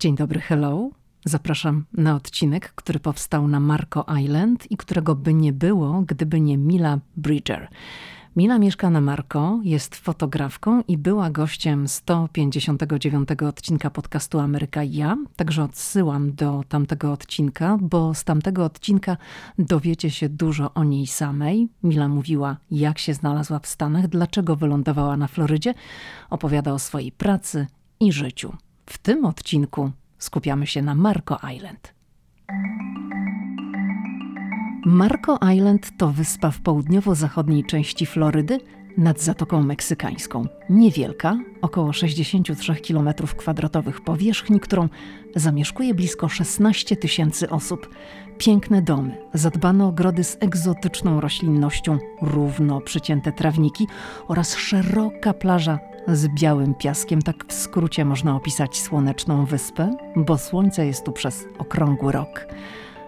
Dzień dobry, hello. Zapraszam na odcinek, który powstał na Marco Island i którego by nie było, gdyby nie Mila Bridger. Mila mieszka na Marco, jest fotografką i była gościem 159 odcinka podcastu Ameryka ja. Także odsyłam do tamtego odcinka, bo z tamtego odcinka dowiecie się dużo o niej samej. Mila mówiła, jak się znalazła w Stanach, dlaczego wylądowała na Florydzie, opowiada o swojej pracy i życiu. W tym odcinku skupiamy się na Marco Island. Marco Island to wyspa w południowo-zachodniej części Florydy nad Zatoką Meksykańską. Niewielka, około 63 km2 powierzchni, którą zamieszkuje blisko 16 tysięcy osób. Piękne domy, zadbane ogrody z egzotyczną roślinnością, równo przycięte trawniki oraz szeroka plaża z białym piaskiem. Tak w skrócie można opisać słoneczną wyspę, bo słońce jest tu przez okrągły rok.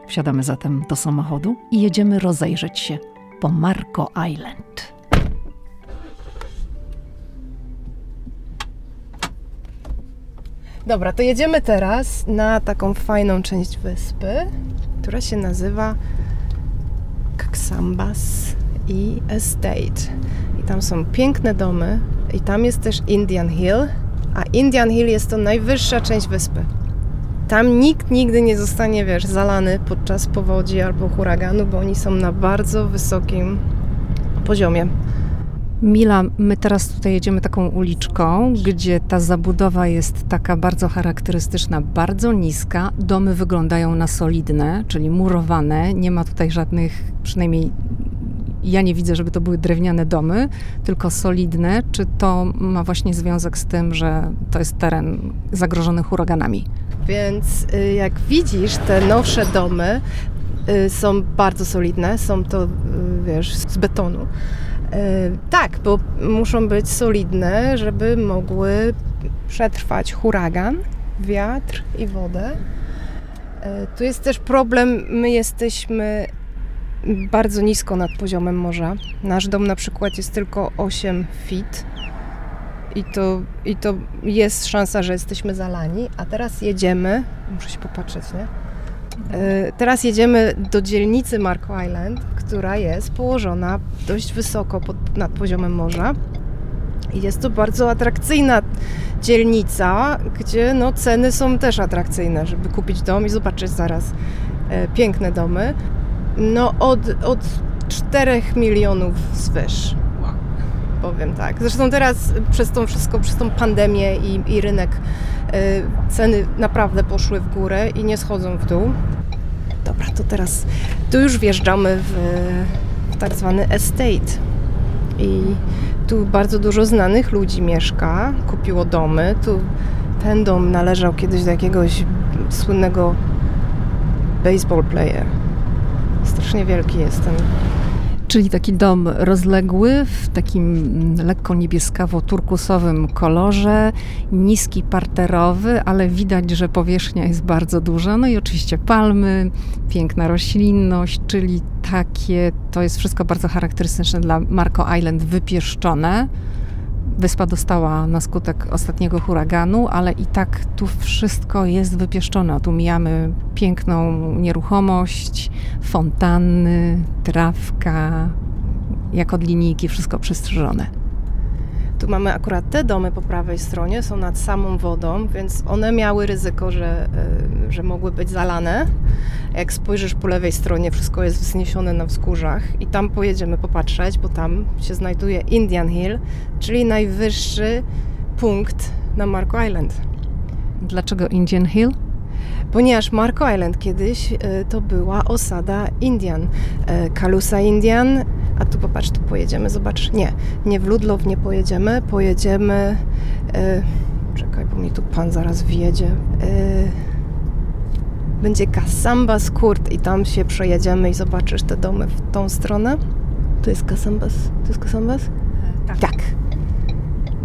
Wsiadamy zatem do samochodu i jedziemy rozejrzeć się po Marco Island. Dobra, to jedziemy teraz na taką fajną część wyspy, która się nazywa Caxambas i Estate. I tam są piękne domy i tam jest też Indian Hill, a Indian Hill jest to najwyższa część wyspy. Tam nikt nigdy nie zostanie, wiesz, zalany podczas powodzi albo huraganu, bo oni są na bardzo wysokim poziomie. Mila, my teraz tutaj jedziemy taką uliczką, gdzie ta zabudowa jest taka bardzo charakterystyczna, bardzo niska. Domy wyglądają na solidne, czyli murowane. Nie ma tutaj żadnych, przynajmniej ja nie widzę, żeby to były drewniane domy, tylko solidne. Czy to ma właśnie związek z tym, że to jest teren zagrożony huraganami? Więc y, jak widzisz, te nowsze domy y, są bardzo solidne, są to, y, wiesz, z betonu. Tak, bo muszą być solidne, żeby mogły przetrwać huragan, wiatr i wodę. Tu jest też problem, my jesteśmy bardzo nisko nad poziomem morza. Nasz dom na przykład jest tylko 8 feet i to, i to jest szansa, że jesteśmy zalani, a teraz jedziemy, muszę się popatrzeć, nie? E, teraz jedziemy do dzielnicy Marco Island, która jest położona dość wysoko pod, nad poziomem morza. I jest to bardzo atrakcyjna dzielnica, gdzie no, ceny są też atrakcyjne, żeby kupić dom i zobaczyć zaraz e, piękne domy. No od, od 4 milionów zwyż powiem tak. Zresztą teraz przez to wszystko, przez tą pandemię i, i rynek y, ceny naprawdę poszły w górę i nie schodzą w dół. Dobra, to teraz tu już wjeżdżamy w, w tak zwany estate i tu bardzo dużo znanych ludzi mieszka, kupiło domy. Tu ten dom należał kiedyś do jakiegoś słynnego baseball player. Strasznie wielki jest ten Czyli taki dom rozległy w takim lekko niebieskawo-turkusowym kolorze, niski parterowy, ale widać, że powierzchnia jest bardzo duża. No i oczywiście palmy, piękna roślinność, czyli takie, to jest wszystko bardzo charakterystyczne dla Marco Island, wypieszczone. Wyspa dostała na skutek ostatniego huraganu, ale i tak tu wszystko jest wypieszczone. Tu mijamy piękną nieruchomość, fontanny, trawka, jak od linijki, wszystko przystrzyżone. Tu mamy akurat te domy po prawej stronie, są nad samą wodą, więc one miały ryzyko, że, e, że mogły być zalane. Jak spojrzysz po lewej stronie, wszystko jest wzniesione na wzgórzach i tam pojedziemy popatrzeć, bo tam się znajduje Indian Hill, czyli najwyższy punkt na Marco Island. Dlaczego Indian Hill? ponieważ Marco Island kiedyś e, to była osada Indian. Kalusa Indian a tu popatrz, tu pojedziemy, zobacz. Nie, nie w Ludlow nie pojedziemy, pojedziemy. Yy, czekaj, bo mi tu pan zaraz wjedzie. Yy, będzie Kasambas Kurt i tam się przejedziemy i zobaczysz te domy w tą stronę. To jest Kasambas? To jest Kasambas? Tak. tak.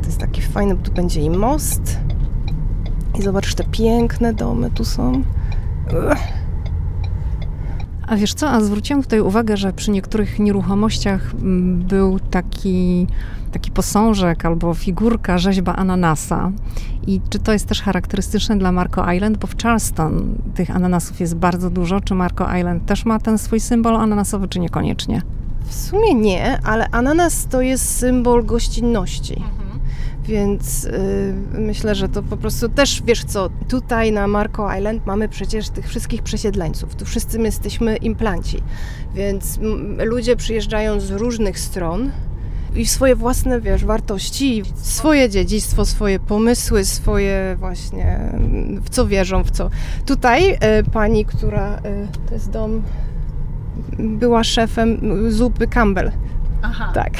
To jest taki fajny, tu będzie i most. I zobaczysz te piękne domy tu są. A wiesz co, a zwróciłam tutaj uwagę, że przy niektórych nieruchomościach mm, był taki, taki posążek albo figurka, rzeźba ananasa. I czy to jest też charakterystyczne dla Marco Island? Bo w Charleston tych ananasów jest bardzo dużo. Czy Marco Island też ma ten swój symbol ananasowy, czy niekoniecznie? W sumie nie, ale ananas to jest symbol gościnności. Więc y, myślę, że to po prostu też, wiesz co, tutaj na Marco Island mamy przecież tych wszystkich przesiedleńców. Tu wszyscy my jesteśmy implanci. Więc ludzie przyjeżdżają z różnych stron i swoje własne, wiesz, wartości, swoje dziedzictwo, swoje pomysły, swoje właśnie, w co wierzą, w co. Tutaj y, pani, która, y, to jest dom, była szefem zupy Campbell Aha. tak.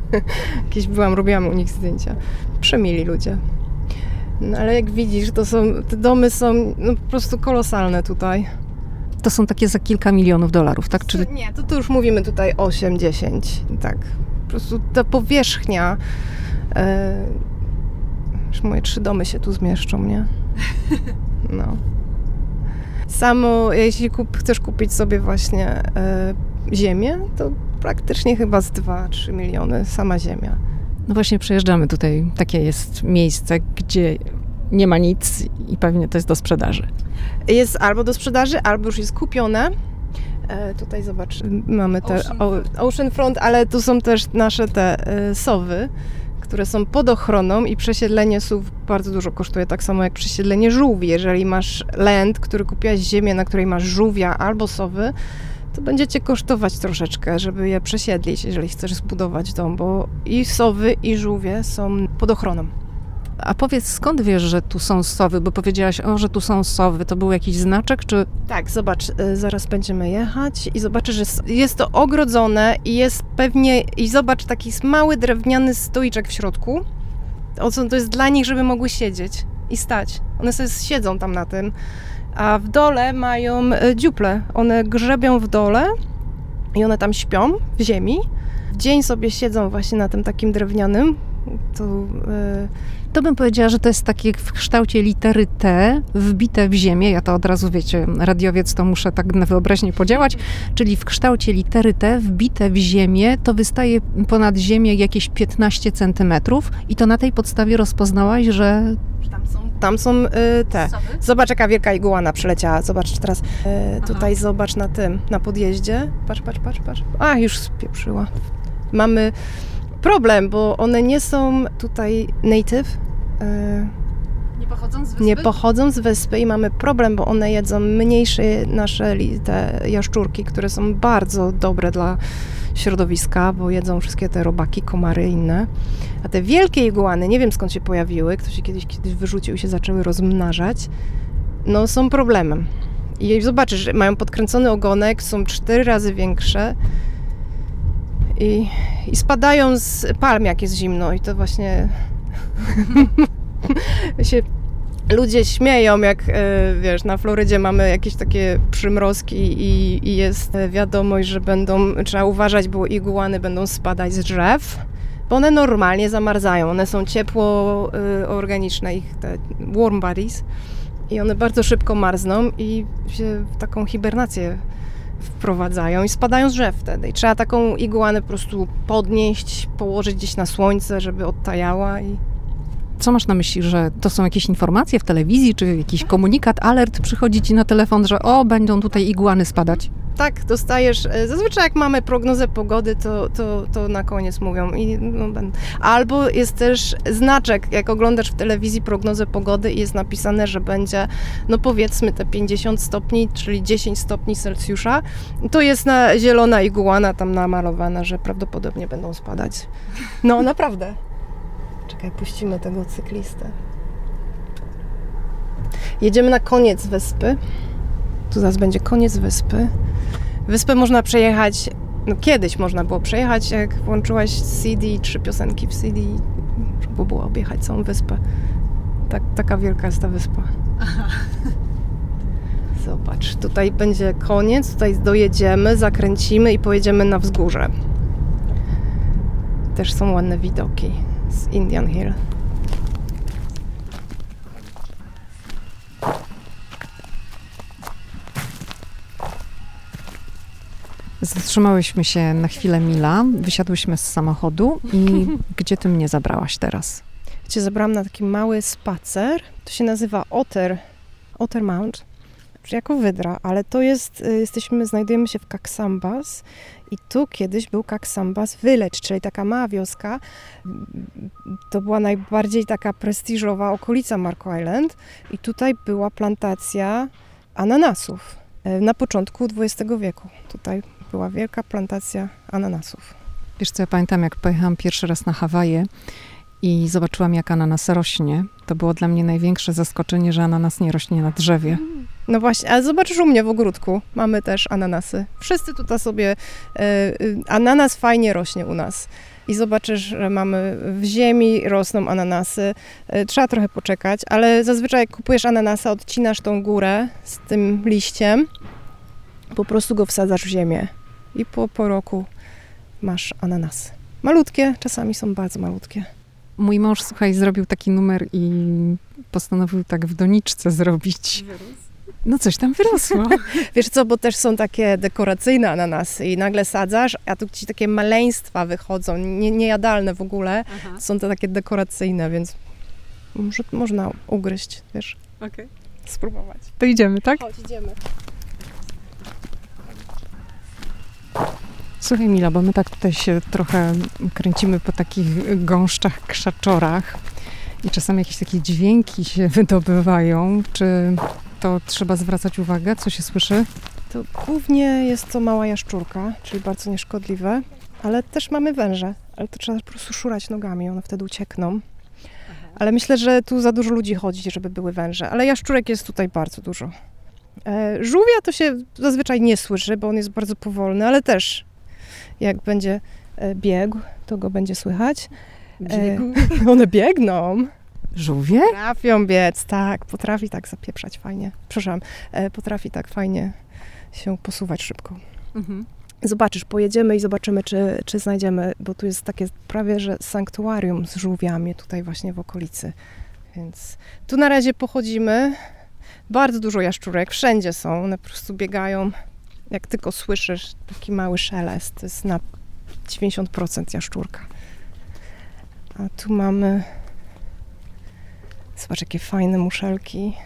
Jakieś byłam, robiłam u nich zdjęcia. Przemili ludzie. No, ale jak widzisz, to są, te domy są no, po prostu kolosalne tutaj. To są takie za kilka milionów dolarów, tak? Czy... Nie, to, to już mówimy tutaj 8-10, tak. Po prostu ta powierzchnia, e, już moje trzy domy się tu zmieszczą, nie? No. Samo, jeśli kup, chcesz kupić sobie właśnie e, ziemię, to praktycznie chyba z 2-3 miliony sama ziemia. No właśnie przejeżdżamy tutaj, takie jest miejsce, gdzie nie ma nic i pewnie to jest do sprzedaży. Jest albo do sprzedaży, albo już jest kupione. E, tutaj zobacz, mamy te Oceanfront. Oceanfront, ale tu są też nasze te e, sowy, które są pod ochroną i przesiedlenie sów bardzo dużo kosztuje, tak samo jak przesiedlenie żółwi. Jeżeli masz land, który kupiłaś ziemię, na której masz żółwia albo sowy, to będzie cię kosztować troszeczkę, żeby je przesiedlić, jeżeli chcesz zbudować dom, bo i sowy, i żółwie są pod ochroną. A powiedz, skąd wiesz, że tu są sowy? Bo powiedziałaś, o, że tu są sowy. To był jakiś znaczek, czy... Tak, zobacz, y, zaraz będziemy jechać i zobaczysz, że jest to ogrodzone i jest pewnie... I zobacz, taki mały drewniany stoiczek w środku. To jest dla nich, żeby mogły siedzieć i stać. One sobie siedzą tam na tym a w dole mają e, dziuple. One grzebią w dole i one tam śpią w ziemi. W dzień sobie siedzą właśnie na tym takim drewnianym. To, yy... to bym powiedziała, że to jest takie w kształcie litery T wbite w ziemię. Ja to od razu wiecie, radiowiec to muszę tak na wyobraźnię podziałać. Czyli w kształcie litery T wbite w ziemię to wystaje ponad ziemię jakieś 15 centymetrów i to na tej podstawie rozpoznałaś, że tam są tam są y, te. Zobacz, jaka wielka iguana przyleciała. Zobacz teraz. Y, tutaj zobacz na tym, na podjeździe. Patrz, patrz, patrz, patrz. A, już spieprzyła. Mamy problem, bo one nie są tutaj native. Y, nie pochodzą z wyspy? Nie pochodzą z wyspy i mamy problem, bo one jedzą mniejsze nasze te jaszczurki, które są bardzo dobre dla środowiska, bo jedzą wszystkie te robaki, komary inne. A te wielkie iguany, nie wiem skąd się pojawiły, ktoś się kiedyś, kiedyś wyrzucił i się zaczęły rozmnażać, no są problemem. I zobaczysz, że mają podkręcony ogonek, są cztery razy większe i, i spadają z palm, jak jest zimno i to właśnie się ludzie śmieją, jak e, wiesz, na Florydzie mamy jakieś takie przymrozki i, i jest wiadomość, że będą, trzeba uważać, bo iguany będą spadać z drzew bo one normalnie zamarzają. One są ciepło y, organiczne, ich te warm bodies i one bardzo szybko marzną i się w taką hibernację wprowadzają i spadają z drzew wtedy. I trzeba taką iguanę po prostu podnieść, położyć gdzieś na słońce, żeby odtajała i co masz na myśli, że to są jakieś informacje w telewizji, czy jakiś komunikat, alert przychodzi ci na telefon, że o, będą tutaj iguany spadać? tak, dostajesz, e, zazwyczaj jak mamy prognozę pogody, to, to, to na koniec mówią. I, no, albo jest też znaczek, jak oglądasz w telewizji prognozę pogody i jest napisane, że będzie, no powiedzmy te 50 stopni, czyli 10 stopni Celsjusza, to jest na zielona iguana tam namalowana, że prawdopodobnie będą spadać. No naprawdę. Czekaj, puścimy tego cyklistę. Jedziemy na koniec wyspy. Tu zaraz będzie koniec wyspy. Wyspę można przejechać, no kiedyś można było przejechać, jak włączyłaś CD, trzy piosenki w CD, żeby było objechać całą wyspę. Tak, taka wielka jest ta wyspa. Aha. Zobacz, tutaj będzie koniec, tutaj dojedziemy, zakręcimy i pojedziemy na wzgórze. Też są ładne widoki Indian Hill. Zatrzymałyśmy się na chwilę Mila, wysiadłyśmy z samochodu i gdzie ty mnie zabrałaś teraz? Cię zabrałam na taki mały spacer. To się nazywa Otter, Otter Mount, jako wydra, ale to jest, y, jesteśmy, znajdujemy się w Kaksambas i tu kiedyś był Kaksambas Village, czyli taka mała wioska. To była najbardziej taka prestiżowa okolica Marco Island i tutaj była plantacja ananasów y, na początku XX wieku. Tutaj była wielka plantacja ananasów. Wiesz co, ja pamiętam jak pojechałam pierwszy raz na Hawaje i zobaczyłam jak ananas rośnie. To było dla mnie największe zaskoczenie, że ananas nie rośnie na drzewie. No właśnie, ale zobaczysz u mnie w ogródku, mamy też ananasy. Wszyscy tutaj sobie, e, e, ananas fajnie rośnie u nas. I zobaczysz, że mamy w ziemi rosną ananasy. E, trzeba trochę poczekać, ale zazwyczaj jak kupujesz ananasa, odcinasz tą górę z tym liściem, po prostu go wsadzasz w ziemię i po, po roku masz ananasy. Malutkie, czasami są bardzo malutkie. Mój mąż, słuchaj, zrobił taki numer i postanowił tak w doniczce zrobić. No coś tam wyrosło. Wiesz co, bo też są takie dekoracyjne ananasy i nagle sadzasz, a tu ci takie maleństwa wychodzą, nie, niejadalne w ogóle. Aha. Są to takie dekoracyjne, więc może, można ugryźć, wiesz. Okej. Okay. Spróbować. To idziemy, tak? Chodź, idziemy. Słuchaj Mila, bo my tak tutaj się trochę kręcimy po takich gąszczach, krzaczorach i czasami jakieś takie dźwięki się wydobywają. Czy to trzeba zwracać uwagę? Co się słyszy? To głównie jest to mała jaszczurka, czyli bardzo nieszkodliwe, ale też mamy węże, ale to trzeba po prostu szurać nogami, one wtedy uciekną. Ale myślę, że tu za dużo ludzi chodzi, żeby były węże, ale jaszczurek jest tutaj bardzo dużo. E, żółwia to się zazwyczaj nie słyszy, bo on jest bardzo powolny, ale też jak będzie e, biegł, to go będzie słychać. Biegł? E, one biegną. Żółwie? Potrafią biec, tak. Potrafi tak zapieprzać fajnie. Przepraszam, e, potrafi tak fajnie się posuwać szybko. Mhm. Zobaczysz, pojedziemy i zobaczymy, czy, czy znajdziemy, bo tu jest takie prawie, że sanktuarium z żółwiami tutaj właśnie w okolicy. Więc tu na razie pochodzimy. Bardzo dużo jaszczurek, wszędzie są, one po prostu biegają jak tylko słyszysz taki mały szelest, to jest na 90% jaszczurka. A tu mamy, zobacz jakie fajne muszelki.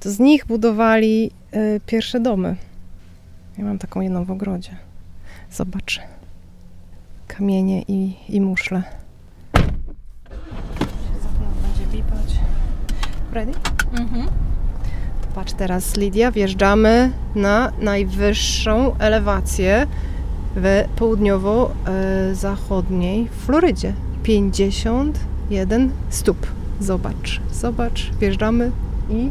To z nich budowali y, pierwsze domy. Ja mam taką jedną w ogrodzie. Zobacz. Kamienie i, i muszle. Będzie bipać. Ready? Mhm. Patrz teraz, Lidia, wjeżdżamy na najwyższą elewację w południowo-zachodniej Florydzie. 51 stóp. Zobacz, zobacz, wjeżdżamy i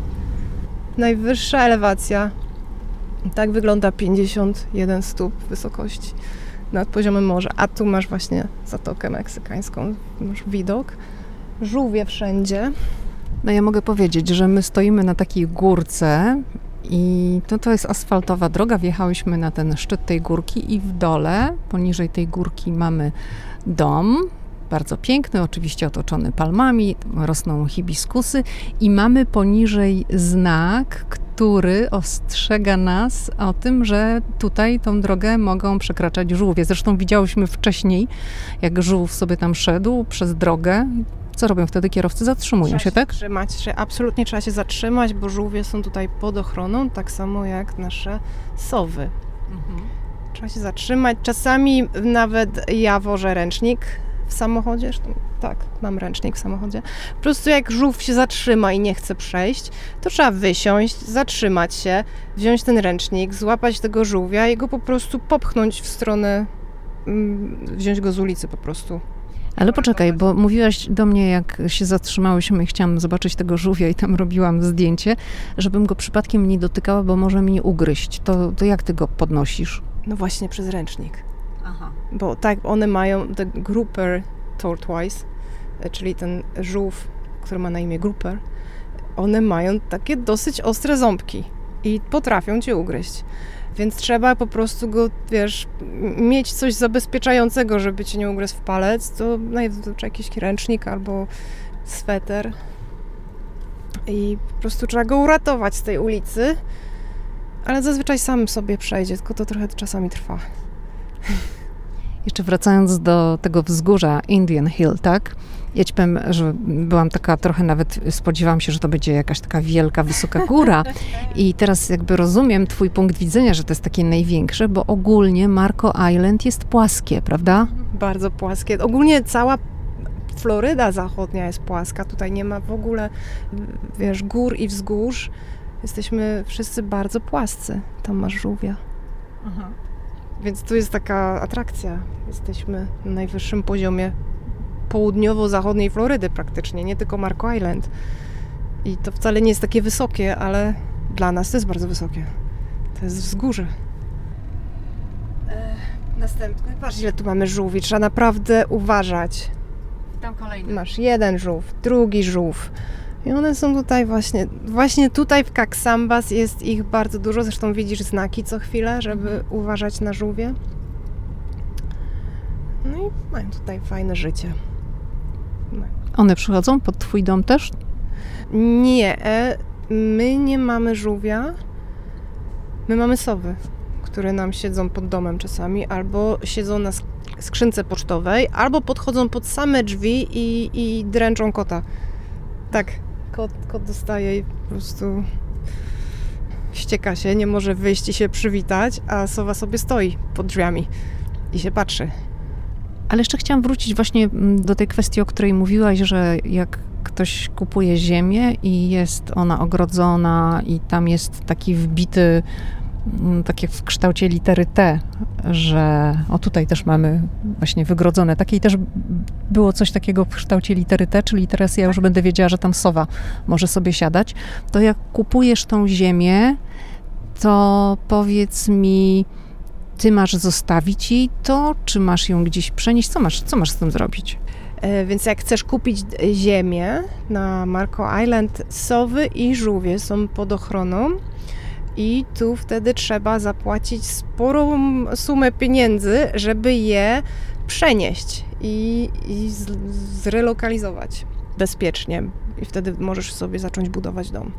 najwyższa elewacja. Tak wygląda 51 stóp wysokości nad poziomem morza. A tu masz właśnie Zatokę Meksykańską, masz widok. Żółwie wszędzie. No ja mogę powiedzieć, że my stoimy na takiej górce i to, to jest asfaltowa droga. Wjechałyśmy na ten szczyt tej górki i w dole, poniżej tej górki mamy dom, bardzo piękny, oczywiście otoczony palmami, rosną hibiskusy i mamy poniżej znak, który ostrzega nas o tym, że tutaj tą drogę mogą przekraczać żółwie. Zresztą widziałyśmy wcześniej, jak żółw sobie tam szedł przez drogę. Co robią wtedy kierowcy? Zatrzymują trzeba się, tak? Trzymać się, absolutnie trzeba się zatrzymać, bo żółwie są tutaj pod ochroną, tak samo jak nasze sowy. Mhm. Trzeba się zatrzymać. Czasami nawet ja wożę ręcznik w samochodzie. Tak, mam ręcznik w samochodzie. Po prostu jak żółw się zatrzyma i nie chce przejść, to trzeba wysiąść, zatrzymać się, wziąć ten ręcznik, złapać tego żółwia i go po prostu popchnąć w stronę, mm, wziąć go z ulicy po prostu. Ale poczekaj, bo mówiłaś do mnie, jak się zatrzymałyśmy i chciałam zobaczyć tego żółwia i tam robiłam zdjęcie, żebym go przypadkiem nie dotykała, bo może mnie ugryźć. To, to jak ty go podnosisz? No właśnie przez ręcznik. Aha. Bo tak, one mają the grouper tortoise, czyli ten żółw, który ma na imię grouper, one mają takie dosyć ostre ząbki i potrafią cię ugryźć. Więc trzeba po prostu go, wiesz, mieć coś zabezpieczającego, żeby cię nie ugryzł w palec. To najzwyczajniej jakiś ręcznik albo sweter. I po prostu trzeba go uratować z tej ulicy. Ale zazwyczaj sam sobie przejdzie, tylko to trochę czasami trwa. Jeszcze wracając do tego wzgórza Indian Hill, tak? Ja ci powiem, że byłam taka trochę nawet, spodziewałam się, że to będzie jakaś taka wielka, wysoka góra i teraz jakby rozumiem twój punkt widzenia, że to jest takie największe, bo ogólnie Marco Island jest płaskie, prawda? Bardzo płaskie. Ogólnie cała Floryda zachodnia jest płaska. Tutaj nie ma w ogóle, wiesz, gór i wzgórz. Jesteśmy wszyscy bardzo płascy. Tam masz żółwia. Aha. Więc tu jest taka atrakcja. Jesteśmy na najwyższym poziomie południowo-zachodniej Florydy praktycznie, nie tylko Marco Island. I to wcale nie jest takie wysokie, ale dla nas to jest bardzo wysokie. To jest wzgórze. E, następny. Patrz, ile tu mamy żółwi. Trzeba naprawdę uważać. Tam kolejny. Masz jeden żółw, drugi żółw. I one są tutaj właśnie, właśnie tutaj w Kaksambas jest ich bardzo dużo, zresztą widzisz znaki co chwilę, żeby mhm. uważać na żółwie. No i mają tutaj fajne życie. One przychodzą pod twój dom też? Nie, e, my nie mamy żółwia. My mamy sowy, które nam siedzą pod domem czasami, albo siedzą na skrzynce pocztowej, albo podchodzą pod same drzwi i, i dręczą kota. Tak, kot, kot dostaje i po prostu ścieka się, nie może wyjść i się przywitać, a sowa sobie stoi pod drzwiami i się patrzy. Ale jeszcze chciałam wrócić właśnie mm, do tej kwestii, o której mówiłaś, że jak ktoś kupuje ziemię i jest ona ogrodzona i tam jest taki wbity, takie w kształcie litery T, że o tutaj też mamy właśnie wygrodzone. Takiej też było coś takiego w kształcie litery T, czyli teraz ja już będę wiedziała, że tam sowa może sobie siadać. To jak kupujesz tą ziemię, to powiedz mi, ty masz zostawić jej to, czy masz ją gdzieś przenieść? Co masz, co masz z tym zrobić? E, więc jak chcesz kupić ziemię na Marco Island, sowy i żółwie są pod ochroną i tu wtedy trzeba zapłacić sporą sumę pieniędzy, żeby je przenieść i, i zrelokalizować bezpiecznie. I wtedy możesz sobie zacząć budować dom.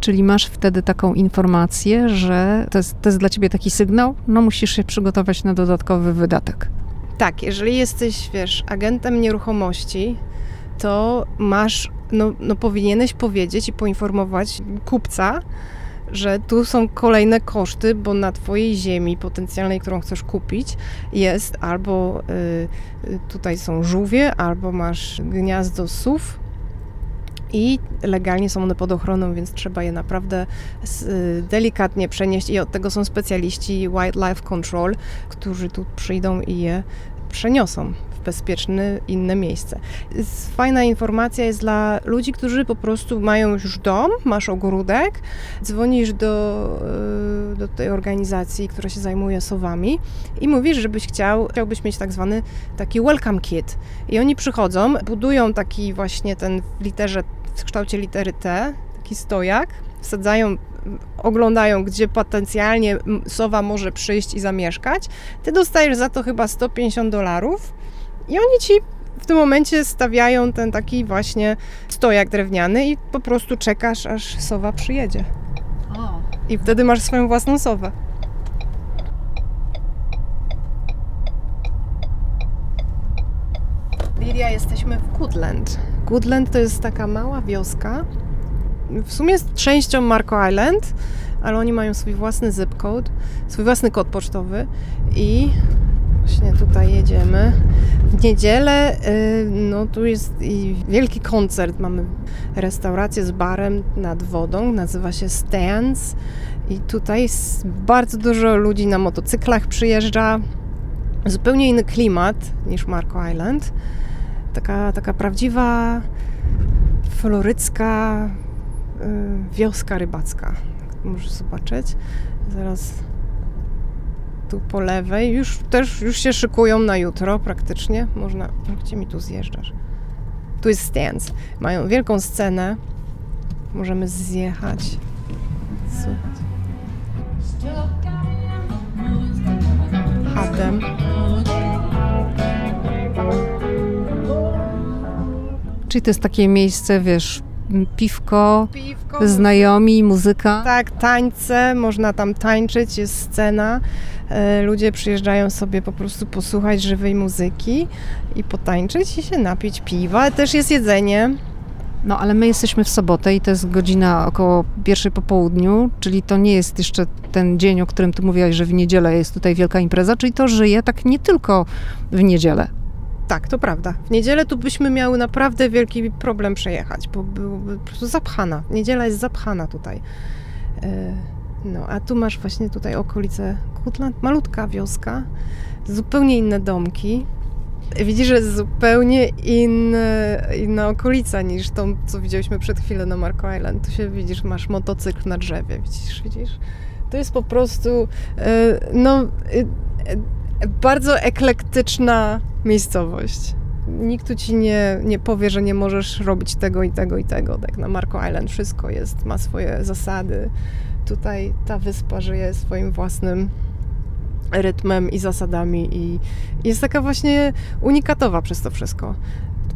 Czyli masz wtedy taką informację, że to jest, to jest dla ciebie taki sygnał, no musisz się przygotować na dodatkowy wydatek. Tak, jeżeli jesteś, wiesz, agentem nieruchomości, to masz, no, no powinieneś powiedzieć i poinformować kupca, że tu są kolejne koszty, bo na Twojej ziemi potencjalnej, którą chcesz kupić, jest albo y, y tutaj są żółwie, albo masz gniazdo sów, i legalnie są one pod ochroną, więc trzeba je naprawdę delikatnie przenieść i od tego są specjaliści Wildlife Control, którzy tu przyjdą i je przeniosą bezpieczne inne miejsce. Fajna informacja jest dla ludzi, którzy po prostu mają już dom, masz ogródek, dzwonisz do, e, do tej organizacji, która się zajmuje sowami i mówisz, żebyś chciał, chciałbyś mieć tak zwany taki welcome kit. I oni przychodzą, budują taki właśnie ten w literze w kształcie litery T, taki stojak, wsadzają, oglądają, gdzie potencjalnie sowa może przyjść i zamieszkać. Ty dostajesz za to chyba 150 dolarów i oni ci w tym momencie stawiają ten taki właśnie stojak drewniany i po prostu czekasz, aż sowa przyjedzie. I wtedy masz swoją własną sowę. Lidia, jesteśmy w Goodland. Goodland to jest taka mała wioska. W sumie jest częścią Marco Island, ale oni mają swój własny zip code, swój własny kod pocztowy i właśnie tutaj jedziemy. W niedzielę y, no tu jest wielki koncert. Mamy restaurację z barem nad wodą, nazywa się Stands i tutaj bardzo dużo ludzi na motocyklach przyjeżdża. Zupełnie inny klimat niż Marco Island. Taka, taka prawdziwa florycka y, wioska rybacka. Możesz zobaczyć. Zaraz tu po lewej. Już też już się szykują na jutro praktycznie. Można. Gdzie mi tu zjeżdżasz? Tu jest stance. Mają wielką scenę. Możemy zjechać. Chatem. Czyli to jest takie miejsce, wiesz, piwko, Piwko, znajomi, muzyka. Tak, tańce, można tam tańczyć, jest scena. E, Ludzie przyjeżdżają sobie po prostu posłuchać żywej muzyki i potańczyć i się napić piwa. Też jest jedzenie. No ale my jesteśmy w sobotę i to jest godzina około pierwszej po południu, czyli to nie jest jeszcze ten dzień, o którym ty mówiłaś, że w niedzielę jest tutaj wielka impreza, czyli to żyje tak nie tylko w niedzielę. Tak, to prawda. W niedzielę tu byśmy miały naprawdę wielki problem przejechać, bo byłoby po prostu zapchana. Niedziela jest zapchana tutaj. E, No, a tu masz właśnie tutaj okolice Kutland, malutka wioska, zupełnie inne domki. Widzisz, że jest zupełnie inna okolica niż tą, co widzieliśmy przed chwilą na Marco Island. Tu się widzisz, masz motocykl na drzewie, widzisz, widzisz? To jest po prostu, e, no, e, bardzo eklektyczna miejscowość. Nikt tu ci nie, nie powie, że nie możesz robić tego i tego i tego. Tak na Marco Island wszystko jest, ma swoje zasady. Tutaj ta wyspa żyje swoim własnym rytmem i zasadami i jest taka właśnie unikatowa przez to wszystko.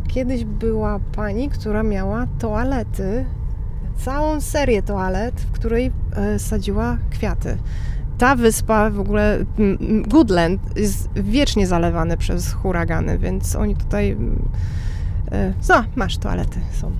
Kiedyś była pani, która miała toalety, całą serię toalet, w której e, sadziła kwiaty. Ta wyspa w ogóle, Goodland, jest wiecznie zalewany przez huragany, więc oni tutaj. no, masz toalety, są.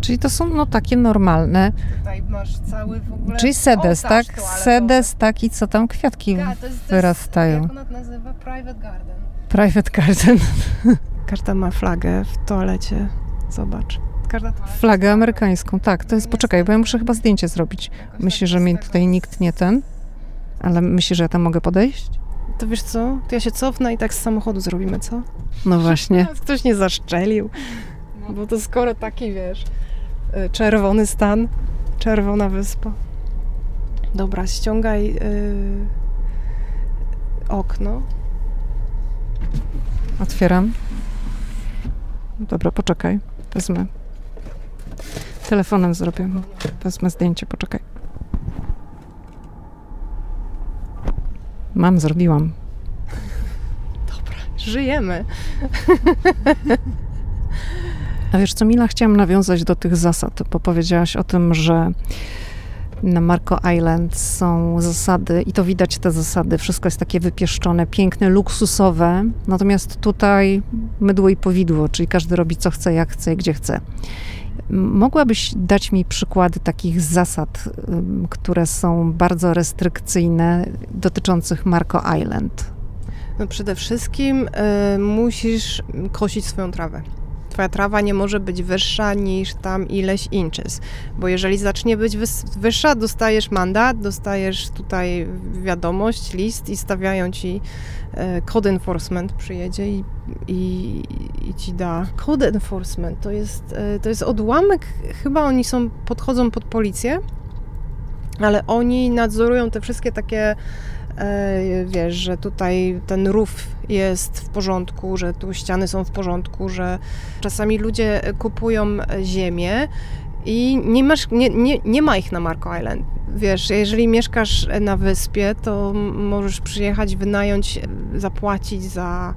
Czyli to są no takie normalne, Tutaj masz cały w ogóle. czyli sedes, tak? toaletowy. Sedes taki, co tam kwiatki Tak, to jest, to jest, wyrastają. Jak ona nazywa? Private garden. Private garden. Każda ma flagę w toalecie. Zobacz. Każda toaleta Flagę amerykańską, tak. To jest, poczekaj, bo ja muszę chyba zdjęcie zrobić. Myślę, tak że tego tutaj nikt nie ten, ale myślę, że ja tam mogę podejść? To wiesz co? To ja się cofnę i tak z samochodu zrobimy, co? No właśnie. Ktoś nie zaszczelił. Bo to skoro taki, wiesz, y, czerwony stan, czerwona wyspa. Dobra, ściągaj y, okno. Otwieram. Dobra, poczekaj. Wezmę. Telefonem zrobię. Wezmę zdjęcie, poczekaj. Mam, zrobiłam. Żyjemy. A wiesz co, Mila, chciałam nawiązać do tych zasad, bo powiedziałaś o tym, że na Marco Island są zasady i to widać te zasady. Wszystko jest takie wypieszczone, piękne, luksusowe. Natomiast tutaj mydło i powidło, czyli każdy robi co chce, jak chce i gdzie chce. Mogłabyś dać mi przykłady takich zasad, które są bardzo restrykcyjne, dotyczących Marco Island? No przede wszystkim y, musisz kosić swoją trawę. Twoja trawa nie może być wyższa niż tam ileś inches, bo jeżeli zacznie być wyższa, dostajesz mandat, dostajesz tutaj wiadomość, list i stawiają ci e, code enforcement przyjedzie i, i, i ci da. Code enforcement to jest, e, to jest odłamek, chyba oni są, podchodzą pod policję, ale oni nadzorują te wszystkie takie wiesz, że tutaj ten rów jest w porządku, że tu ściany są w porządku, że czasami ludzie kupują ziemię i nie, masz, nie, nie, nie ma ich na Marco Island. Wiesz, jeżeli mieszkasz na wyspie, to możesz przyjechać, wynająć, zapłacić za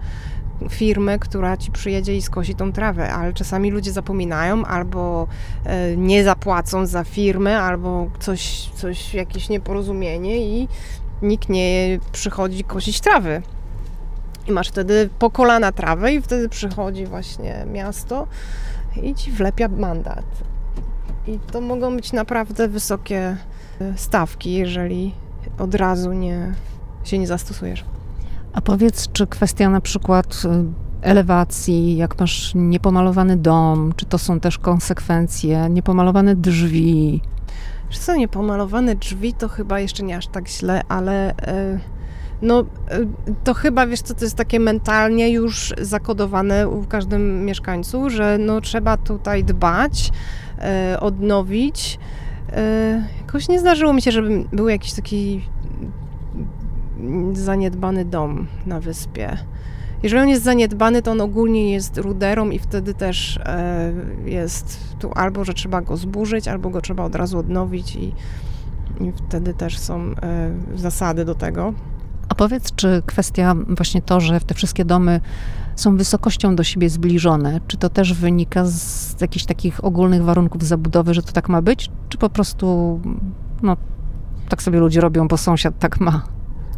firmę, która ci przyjedzie i skosi tą trawę, ale czasami ludzie zapominają albo e, nie zapłacą za firmę, albo coś, coś jakieś nieporozumienie i nikt nie przychodzi kosić trawy. I masz wtedy po kolana trawę i wtedy przychodzi właśnie miasto i ci wlepia mandat. I to mogą być naprawdę wysokie e, stawki, jeżeli od razu nie, się nie zastosujesz. A powiedz, czy kwestia na przykład y, elewacji, jak masz niepomalowany dom, czy to są też konsekwencje, niepomalowane drzwi? Wiesz co, niepomalowane drzwi to chyba jeszcze nie aż tak źle, ale e, no e, to chyba, wiesz co, to jest takie mentalnie już zakodowane u każdym mieszkańcu, że no trzeba tutaj dbać, e, odnowić. Jakoś nie zdarzyło mi się, żeby był jakiś taki zaniedbany dom na wyspie. Jeżeli on jest zaniedbany, to on ogólnie jest ruderą i wtedy też e, jest tu albo, że trzeba go zburzyć, albo go trzeba od razu odnowić i, i wtedy też są e, zasady do tego. A powiedz, czy kwestia właśnie to, że te wszystkie domy są wysokością do siebie zbliżone, czy to też wynika z jakichś takich ogólnych warunków zabudowy, że to tak ma być, czy po prostu no, tak sobie ludzie robią, bo sąsiad tak ma?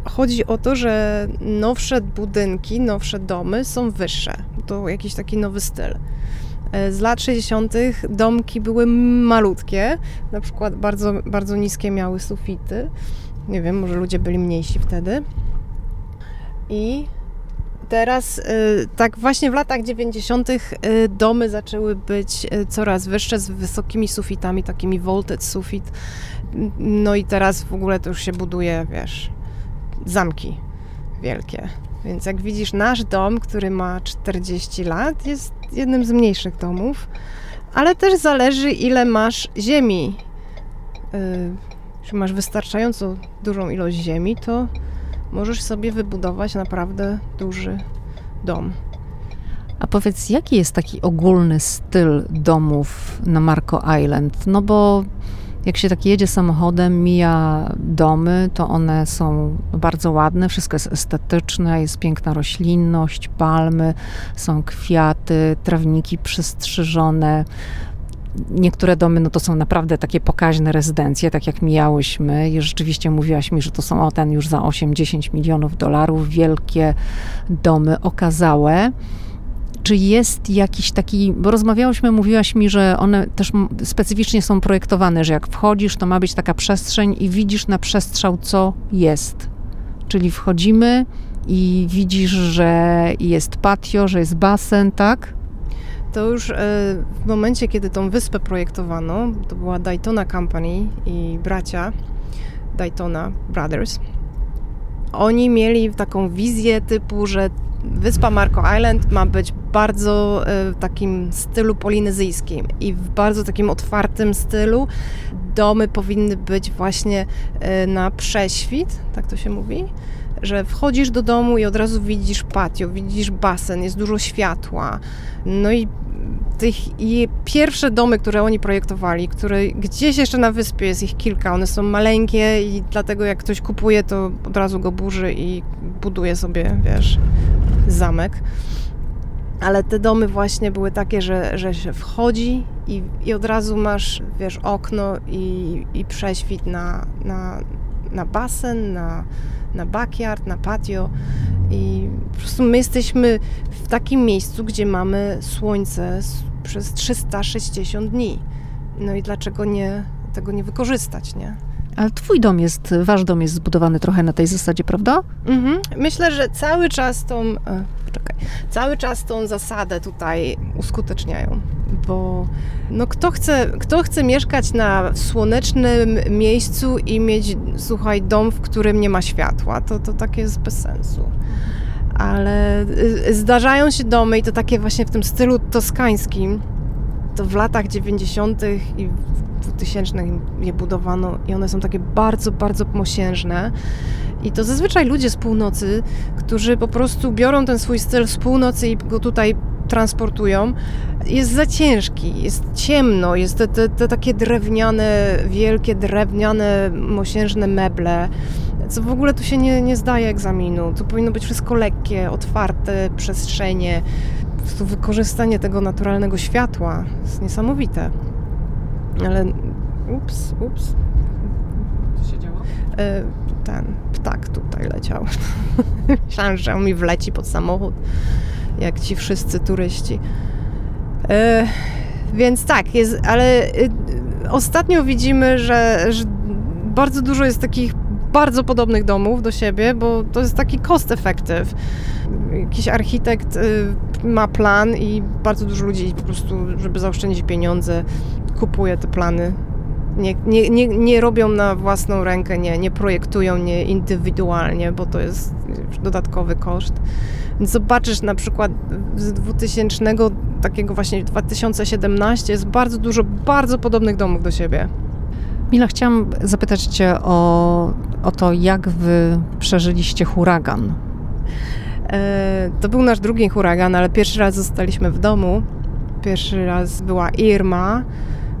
Chodzi o to, że nowsze budynki, nowsze domy są wyższe. To jakiś taki nowy styl. E, z lat 60. domki były malutkie, na przykład bardzo, bardzo niskie miały sufity. Nie wiem, może ludzie byli mniejsi wtedy. I teraz, e, tak właśnie w latach 90. E, domy zaczęły być coraz wyższe z wysokimi sufitami, takimi vaulted sufit. No i teraz w ogóle to już się buduje, wiesz, zamki wielkie. Więc jak widzisz, nasz dom, który ma 40 lat, jest jednym z mniejszych domów, ale też zależy, ile masz ziemi. Yy, jeśli masz wystarczająco dużą ilość ziemi, to możesz sobie wybudować naprawdę duży dom. A powiedz, jaki jest taki ogólny styl domów na Marco Island? No bo jak się tak jedzie samochodem, mija domy, to one są bardzo ładne, wszystko jest estetyczne, jest piękna roślinność, palmy, są kwiaty, trawniki przystrzyżone. Niektóre domy no to są naprawdę takie pokaźne rezydencje, tak jak mijałyśmy. I rzeczywiście mówiłaś mi, że to są o ten już za 8-10 milionów dolarów, wielkie domy okazałe czy jest jakiś taki, bo rozmawiałyśmy, mówiłaś mi, że one też specyficznie są projektowane, że jak wchodzisz, to ma być taka przestrzeń i widzisz na przestrzał, co jest. Czyli wchodzimy i widzisz, że jest patio, że jest basen, tak? To już e, w momencie, kiedy tą wyspę projektowano, to była Daytona Company i bracia Daytona Brothers. Oni mieli taką wizję typu, że Wyspa Marco Island ma być bardzo e, takim stylu polinezyjskim i w bardzo takim otwartym stylu. Domy powinny być właśnie e, na prześwit, tak to się mówi, że wchodzisz do domu i od razu widzisz patio, widzisz basen, jest dużo światła. No i tych pierwsze domy, które oni projektowali, które gdzieś jeszcze na wyspie jest ich kilka, one są maleńkie i dlatego jak ktoś kupuje, to od razu go burzy i buduje sobie, wiesz, zamek. Ale te domy właśnie były takie, że, że się wchodzi i, i od razu masz, wiesz, okno i, i prześwit na, na, na basen, na, na backyard, na patio. I po prostu my jesteśmy w takim miejscu, gdzie mamy słońce przez 360 dni. No i dlaczego nie, tego nie wykorzystać, nie? Ale twój dom jest, wasz dom jest zbudowany trochę na tej zasadzie, prawda? Mhm. Myślę, że cały czas tą, e, poczekaj, cały czas tą zasadę tutaj uskuteczniają, bo no kto chce, kto chce mieszkać na słonecznym miejscu i mieć, słuchaj, dom, w którym nie ma światła, to, to takie jest bez sensu ale y, zdarzają się domy i to takie właśnie w tym stylu toskańskim. To w latach 90. i 2000 je budowano i one są takie bardzo, bardzo mosiężne. I to zazwyczaj ludzie z północy, którzy po prostu biorą ten swój styl z północy i go tutaj transportują, jest za ciężki, jest ciemno, jest te, te, te takie drewniane, wielkie drewniane, mosiężne meble co w ogóle tu się nie, nie zdaje egzaminu. Tu powinno być wszystko lekkie, otwarte, przestrzenie. Po wykorzystanie tego naturalnego światła jest niesamowite. Ale ups, ups. Co się działo? E, ten ptak tutaj leciał. Myślałam, że on mi wleci pod samochód, jak ci wszyscy turyści. E, więc tak, jest, ale y, ostatnio widzimy, że, że bardzo dużo jest takich bardzo podobnych domów do siebie, bo to jest taki cost effective. Jakiś architekt y, ma plan i bardzo dużo ludzi po prostu, żeby zaoszczędzić pieniądze, kupuje te plany. Nie, nie, nie, nie robią na własną rękę, nie, nie projektują nie indywidualnie, bo to jest dodatkowy koszt. Więc zobaczysz na przykład z 2000, takiego właśnie 2017 jest bardzo dużo bardzo podobnych domów do siebie. Mila, chciałam zapytać Cię o, o to, jak Wy przeżyliście huragan. E, to był nasz drugi huragan, ale pierwszy raz zostaliśmy w domu. Pierwszy raz była Irma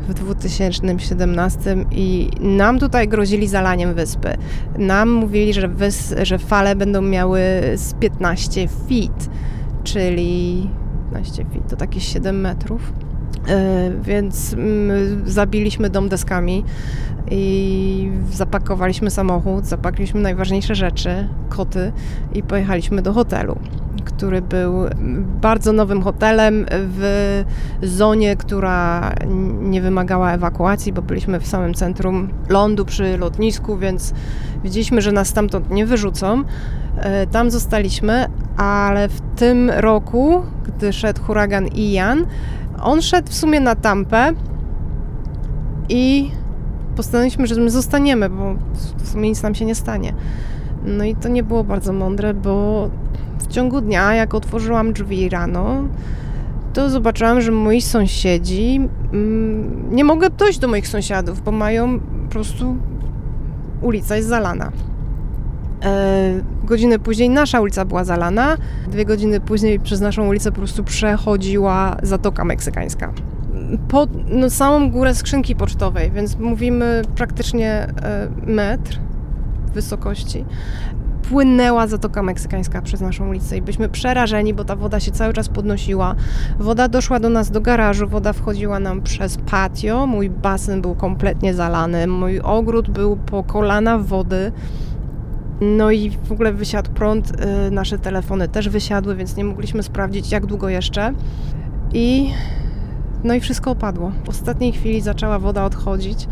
w 2017 i nam tutaj grozili zalaniem wyspy. Nam mówili, że, wys, że fale będą miały z 15 feet, czyli 15 feet to takie 7 metrów. E, więc zabiliśmy dom deskami i zapakowaliśmy samochód, zapakowaliśmy najważniejsze rzeczy, koty i pojechaliśmy do hotelu który był bardzo nowym hotelem w zonie, która nie wymagała ewakuacji, bo byliśmy w samym centrum lądu przy lotnisku, więc widzieliśmy, że nas stamtąd nie wyrzucą. E, tam zostaliśmy, ale w tym roku, gdy szedł huragan Ian, on szedł w sumie na tampę i postanowiliśmy, że my zostaniemy, bo w sumie nic nam się nie stanie. No i to nie było bardzo mądre, bo w ciągu dnia, jak otworzyłam drzwi rano, to zobaczyłam, że moi sąsiedzi. Mm, nie mogę dojść do moich sąsiadów, bo mają po prostu. Ulica jest zalana. E, godziny później nasza ulica była zalana. Dwie godziny później przez naszą ulicę po prostu przechodziła Zatoka Meksykańska. Po no, samą górę skrzynki pocztowej, więc mówimy praktycznie e, metr wysokości płynęła Zatoka Meksykańska przez naszą ulicę i byliśmy przerażeni, bo ta woda się cały czas podnosiła. Woda doszła do nas do garażu, woda wchodziła nam przez patio, mój basen był kompletnie zalany, mój ogród był po kolana wody. No i w ogóle wysiadł prąd, y, nasze telefony też wysiadły, więc nie mogliśmy sprawdzić jak długo jeszcze. I no i wszystko opadło. W ostatniej chwili zaczęła woda odchodzić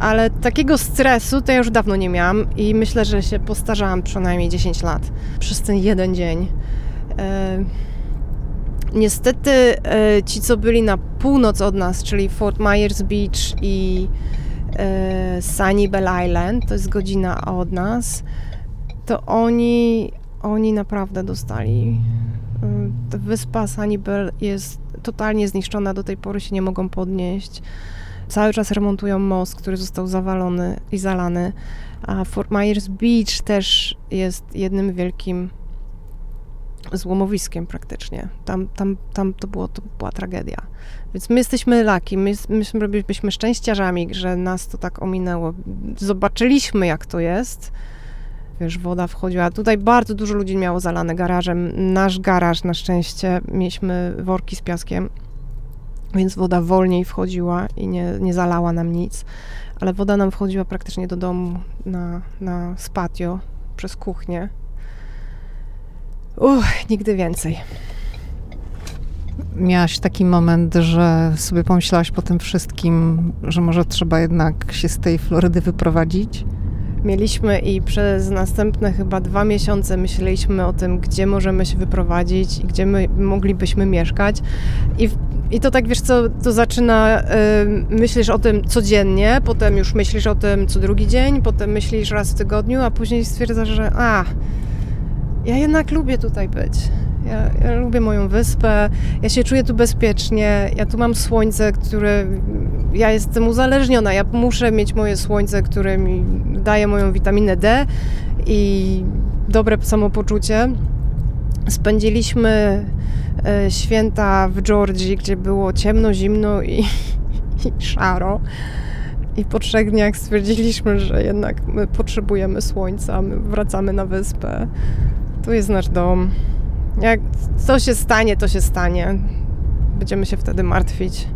ale takiego stresu to ja już dawno nie miałam i myślę, że się postarzałam przynajmniej 10 lat przez ten jeden dzień. E, niestety e, ci, co byli na północ od nas, czyli Fort Myers Beach i e, Sunny Bell Island, to jest godzina od nas, to oni, oni naprawdę dostali. E, wyspa Sunny Bell jest totalnie zniszczona, do tej pory się nie mogą podnieść. Cały czas remontują most, który został zawalony i zalany. A Fort Myers Beach też jest jednym wielkim złomowiskiem praktycznie. Tam, tam, tam to, było, to była tragedia. Więc my jesteśmy laki, my, my byliśmy szczęściarzami, że nas to tak ominęło. Zobaczyliśmy, jak to jest. Wiesz, woda wchodziła. Tutaj bardzo dużo ludzi miało zalane garażem. Nasz garaż na szczęście mieliśmy worki z piaskiem więc woda wolniej wchodziła i nie, nie zalała nam nic, ale woda nam wchodziła praktycznie do domu na, na spatio przez kuchnię. Uch, nigdy więcej. Miałaś taki moment, że sobie pomyślałaś po tym wszystkim, że może trzeba jednak się z tej Florydy wyprowadzić? Mieliśmy i przez następne chyba dwa miesiące myśleliśmy o tym, gdzie możemy się wyprowadzić i gdzie my moglibyśmy mieszkać. I, i to tak wiesz co, to zaczyna, y, myślisz o tym codziennie, potem już myślisz o tym co drugi dzień, potem myślisz raz w tygodniu, a później stwierdzasz, że a, ja jednak lubię tutaj być. Ja, ja, lubię moją wyspę, ja się czuję tu bezpiecznie, ja tu mam słońce, które. Ja jestem uzależniona, ja muszę mieć moje słońce, które mi daje moją witaminę D i dobre samopoczucie. Spędziliśmy e, święta w Georgii, gdzie było ciemno, zimno i, i szaro. I po trzech dniach stwierdziliśmy, że jednak my potrzebujemy słońca, my wracamy na wyspę. Tu jest nasz dom. Jak co się stanie, to się stanie. Będziemy się wtedy martwić.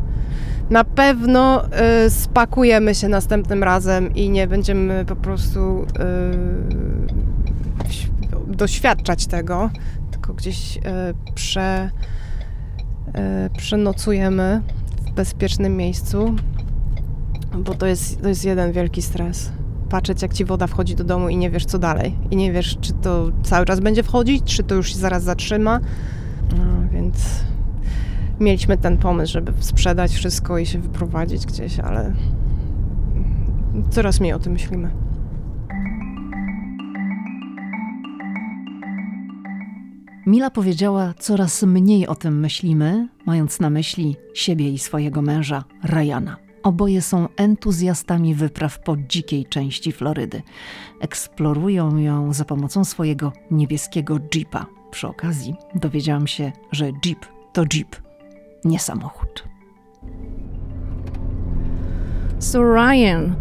Na pewno y, spakujemy się następnym razem i nie będziemy po prostu y, doświadczać tego, tylko gdzieś y, prze, y, przenocujemy w bezpiecznym miejscu, bo to jest, to jest jeden wielki stres patrzeć, jak ci woda wchodzi do domu i nie wiesz, co dalej. I nie wiesz, czy to cały czas będzie wchodzić, czy to już się zaraz zatrzyma. No, więc mieliśmy ten pomysł, żeby sprzedać wszystko i się wyprowadzić gdzieś, ale coraz mniej o tym myślimy. Mila powiedziała, coraz mniej o tym myślimy, mając na myśli siebie i swojego męża, Ryana. Oboje są entuzjastami wypraw po dzikiej części Florydy. Eksplorują ją za pomocą swojego niebieskiego jeepa. Przy okazji dowiedziałam się, że jeep to jeep, nie samochód. So Ryan,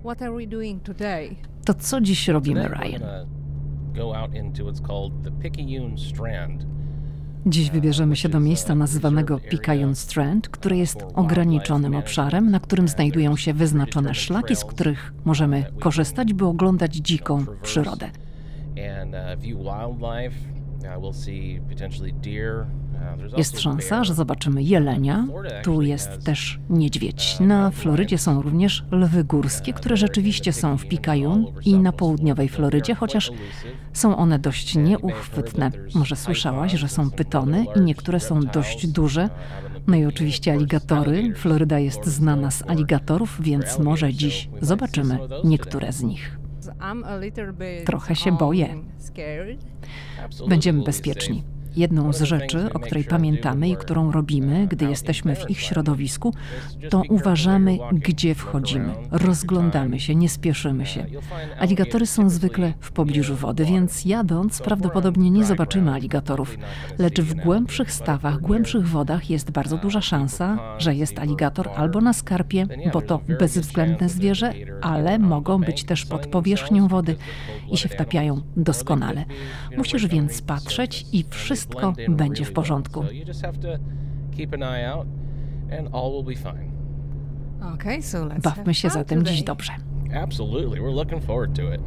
what are we doing today? To co dziś robimy, Ryan? Dziś wybierzemy się do miejsca nazywanego Picayune Strand, które jest ograniczonym obszarem, na którym znajdują się wyznaczone szlaki, z których możemy korzystać, by oglądać dziką przyrodę. Jest szansa, że zobaczymy jelenia. Tu jest też niedźwiedź. Na Florydzie są również lwy górskie, które rzeczywiście są w Picayune i na południowej Florydzie, chociaż są one dość nieuchwytne. Może słyszałaś, że są pytony i niektóre są dość duże. No i oczywiście aligatory. Floryda jest znana z aligatorów, więc może dziś zobaczymy niektóre z nich. Trochę się boję. Będziemy bezpieczni. Jedną z rzeczy, o której pamiętamy i którą robimy, gdy jesteśmy w ich środowisku, to uważamy, gdzie wchodzimy. Rozglądamy się, nie spieszymy się. Aligatory są zwykle w pobliżu wody, więc jadąc prawdopodobnie nie zobaczymy aligatorów, lecz w głębszych stawach, głębszych wodach jest bardzo duża szansa, że jest aligator albo na skarpie, bo to bezwzględne zwierzę, ale mogą być też pod powierzchnią wody i się wtapiają doskonale. Musisz więc patrzeć i wszystko wszystko będzie w porządku. Bawmy się zatem dziś dobrze. Absolutely, we're looking forward to it.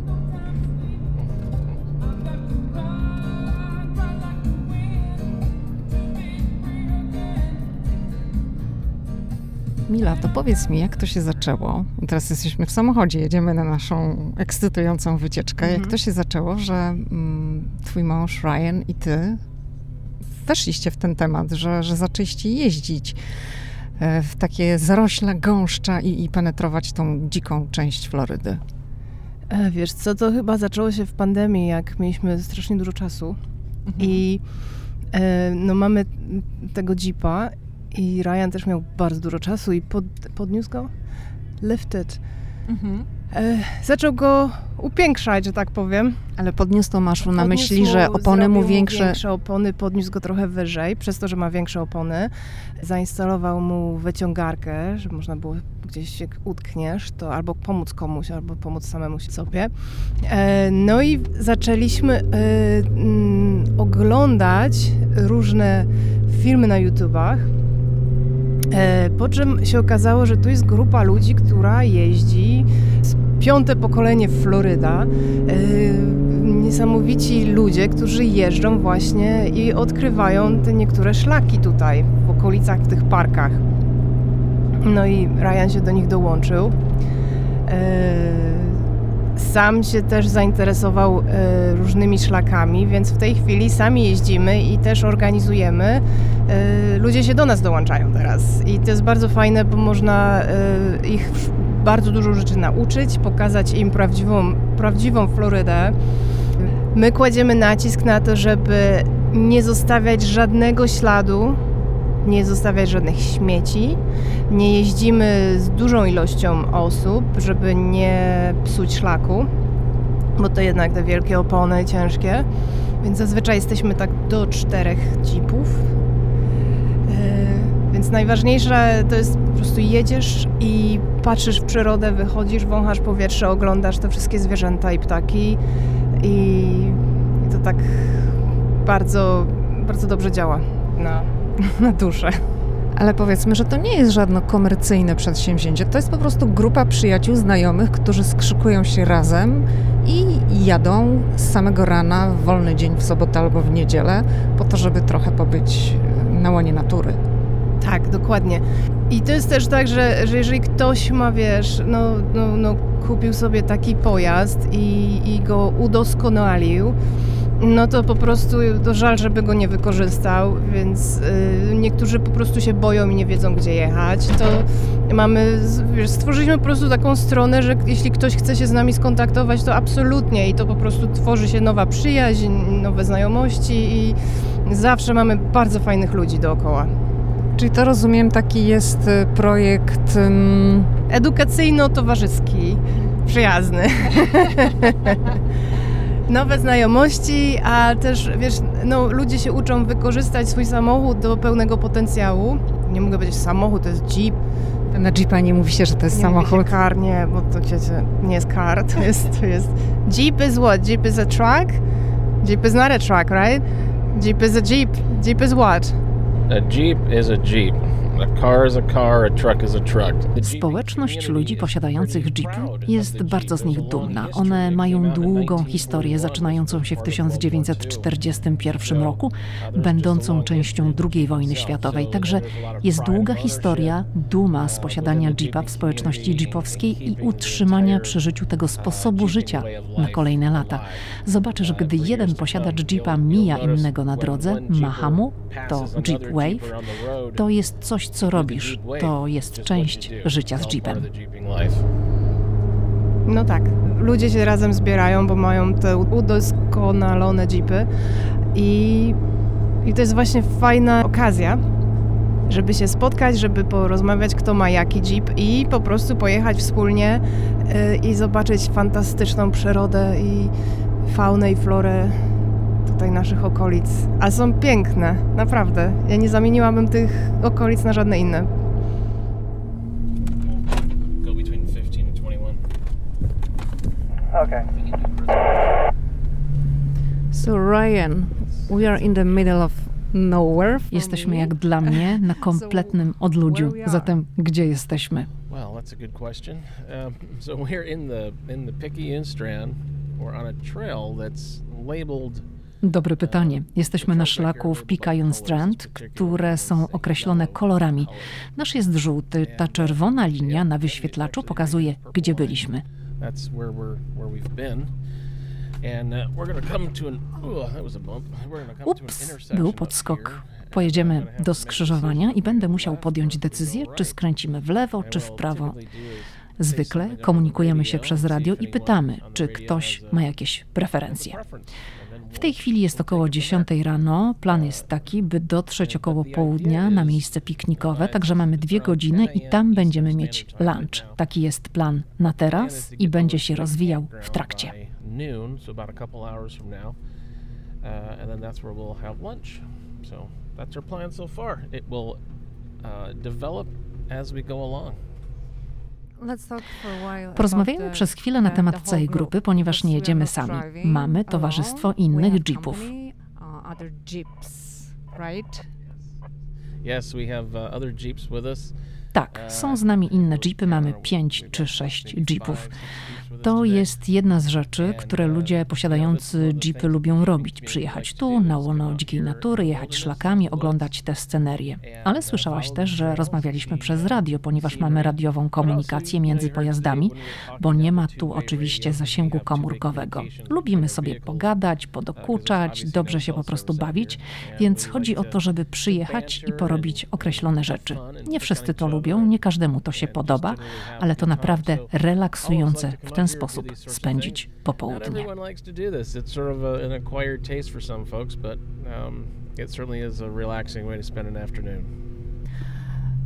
Mila, to powiedz mi, jak to się zaczęło? Teraz jesteśmy w samochodzie, jedziemy na naszą ekscytującą wycieczkę. Jak mhm. to się zaczęło, że mm, twój mąż Ryan i ty weszliście w ten temat, że, że zaczęliście jeździć e, w takie zarośla gąszcza i, i penetrować tą dziką część Florydy? E, wiesz co, to chyba zaczęło się w pandemii, jak mieliśmy strasznie dużo czasu mhm. i e, no mamy tego jeepa i Ryan też miał bardzo dużo czasu i pod, podniósł go, lifted. Mhm. Zaczął go upiększać, że tak powiem. Ale podniósł to masz na myśli, że opony mu większe... większe opony, podniósł go trochę wyżej, przez to, że ma większe opony. Zainstalował mu wyciągarkę, że można było gdzieś się utkniesz, to albo pomóc komuś, albo pomóc samemu sobie. E, no i zaczęliśmy e, mm, oglądać różne filmy na YouTubach, po czym się okazało, że tu jest grupa ludzi, która jeździ, piąte pokolenie Floryda. E, niesamowici ludzie, którzy jeżdżą właśnie i odkrywają te niektóre szlaki tutaj, w okolicach, w tych parkach. No i Ryan się do nich dołączył. Sam się też zainteresował e, różnymi szlakami, więc w tej chwili sami jeździmy i też organizujemy. E, ludzie się do nas dołączają teraz i to jest bardzo fajne, bo można e, ich bardzo dużo rzeczy nauczyć, pokazać im prawdziwą, prawdziwą Florydę. My kładziemy nacisk na to, żeby nie zostawiać żadnego śladu nie zostawiać żadnych śmieci, nie jeździmy z dużą ilością osób, żeby nie psuć szlaku, bo to jednak te wielkie opony ciężkie, więc zazwyczaj jesteśmy tak do czterech jeepów. E, więc najważniejsze to jest po prostu jedziesz i patrzysz w przyrodę, wychodzisz, wąchasz powietrze, oglądasz te wszystkie zwierzęta i ptaki. I, to tak bardzo, bardzo dobrze działa na duszę. Ale powiedzmy, że to nie jest żadne komercyjne przedsięwzięcie. To jest po prostu grupa przyjaciół, znajomych, którzy skrzykują się razem i jadą z samego rana w wolny dzień, w sobotę albo w niedzielę, po to, żeby trochę pobyć na łonie natury. Tak, dokładnie. I to jest też tak, że, że jeżeli ktoś ma, wiesz, no, no, no kupił sobie taki pojazd i, i go udoskonalił, no to po prostu to żal, żeby go nie wykorzystał, więc y, niektórzy po prostu się boją i nie wiedzą, gdzie jechać. To mamy, wiesz, stworzyliśmy po prostu taką stronę, że jeśli ktoś chce się z nami skontaktować, to absolutnie i to po prostu tworzy się nowa przyjaźń, nowe znajomości i zawsze mamy bardzo fajnych ludzi dookoła. Czyli to rozumiem, taki jest y, projekt. Um... Edukacyjno-towarzyski, przyjazny. nowe znajomości, a też, wiesz, no, ludzie się uczą wykorzystać swój samochód do pełnego potencjału. Nie mogę powiedzieć samochód, to jest jeep, Na Jeepa nie mówi się, że to jest nie samochód? Nie car, nie, bo to ciecie, nie jest car, to jest, to jest... Jeep is what? Jeep is a truck? Jeep is not a truck, right? Jeep is a Jeep. Jeep is what? A Jeep is a Jeep. Społeczność ludzi posiadających jeepy jest bardzo z nich dumna. One mają długą historię zaczynającą się w 1941 roku, będącą częścią II wojny światowej. Także jest długa historia, duma z posiadania jeepa w społeczności jeepowskiej i utrzymania przy życiu tego sposobu życia na kolejne lata. Zobaczysz, gdy jeden posiadacz jeepa mija innego na drodze, macha mu, to Jeep Wave, to jest coś, co robisz. To jest część życia z Jeepem. No tak, ludzie się razem zbierają, bo mają te udoskonalone Jeepy i, i to jest właśnie fajna okazja, żeby się spotkać, żeby porozmawiać, kto ma jaki Jeep i po prostu pojechać wspólnie y, i zobaczyć fantastyczną przyrodę i faunę i florę tutaj naszych okolic. A są piękne, naprawdę. Ja nie zamieniłabym tych okolic na żadne inne. Okay. So Ryan, we are in the middle of nowhere. Jesteśmy jak dla mnie na kompletnym odludziu. Zatem gdzie jesteśmy? Well, that's a good question. Um, so we're in the in the Picayune Strand. We're on a trail that's labeled Dobre pytanie. Jesteśmy na szlaku w Picayune Strand, które są określone kolorami. Nasz jest żółty, ta czerwona linia na wyświetlaczu pokazuje, gdzie byliśmy. Ups, był podskok. Pojedziemy do skrzyżowania i będę musiał podjąć decyzję, czy skręcimy w lewo, czy w prawo. Zwykle komunikujemy się przez radio i pytamy, czy ktoś ma jakieś preferencje. W tej chwili jest około 10 rano. Plan jest taki, by dotrzeć około południa na miejsce piknikowe, także mamy dwie godziny i tam będziemy mieć lunch. Taki jest plan na teraz i będzie się rozwijał w trakcie. develop as we go along. Porozmawiajmy przez chwilę na temat całej grupy, ponieważ nie jedziemy sami. Mamy towarzystwo innych jeepów. Uh, us. Tak, są z nami inne jeepy, mamy pięć czy sześć jeepów. To jest jedna z rzeczy, które ludzie posiadający jeepy lubią robić. Przyjechać tu, na łono dzikiej natury, jechać szlakami, oglądać te scenerie. Ale słyszałaś też, że rozmawialiśmy przez radio, ponieważ mamy radiową komunikację między pojazdami, bo nie ma tu oczywiście zasięgu komórkowego. Lubimy sobie pogadać, podokuczać, dobrze się po prostu bawić, więc chodzi o to, żeby przyjechać i porobić określone rzeczy. Nie wszyscy to lubią, nie każdemu to się podoba, ale to naprawdę relaksujące w ten sposób spędzić popołudnie.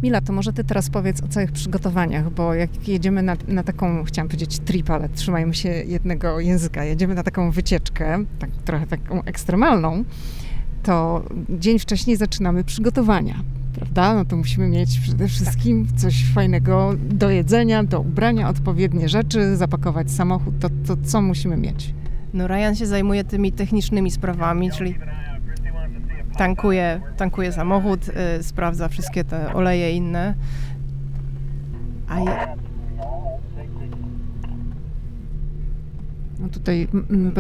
Mila, to może ty teraz powiedz o całych przygotowaniach, bo jak jedziemy na, na taką, chciałam powiedzieć trip, ale trzymajmy się jednego języka, jedziemy na taką wycieczkę, tak, trochę taką ekstremalną, to dzień wcześniej zaczynamy przygotowania prawda? No to musimy mieć przede wszystkim coś fajnego do jedzenia, do ubrania, odpowiednie rzeczy, zapakować samochód. To, to co musimy mieć? No Ryan się zajmuje tymi technicznymi sprawami, czyli tankuje, tankuje samochód, y, sprawdza wszystkie te oleje inne. A ja... No tutaj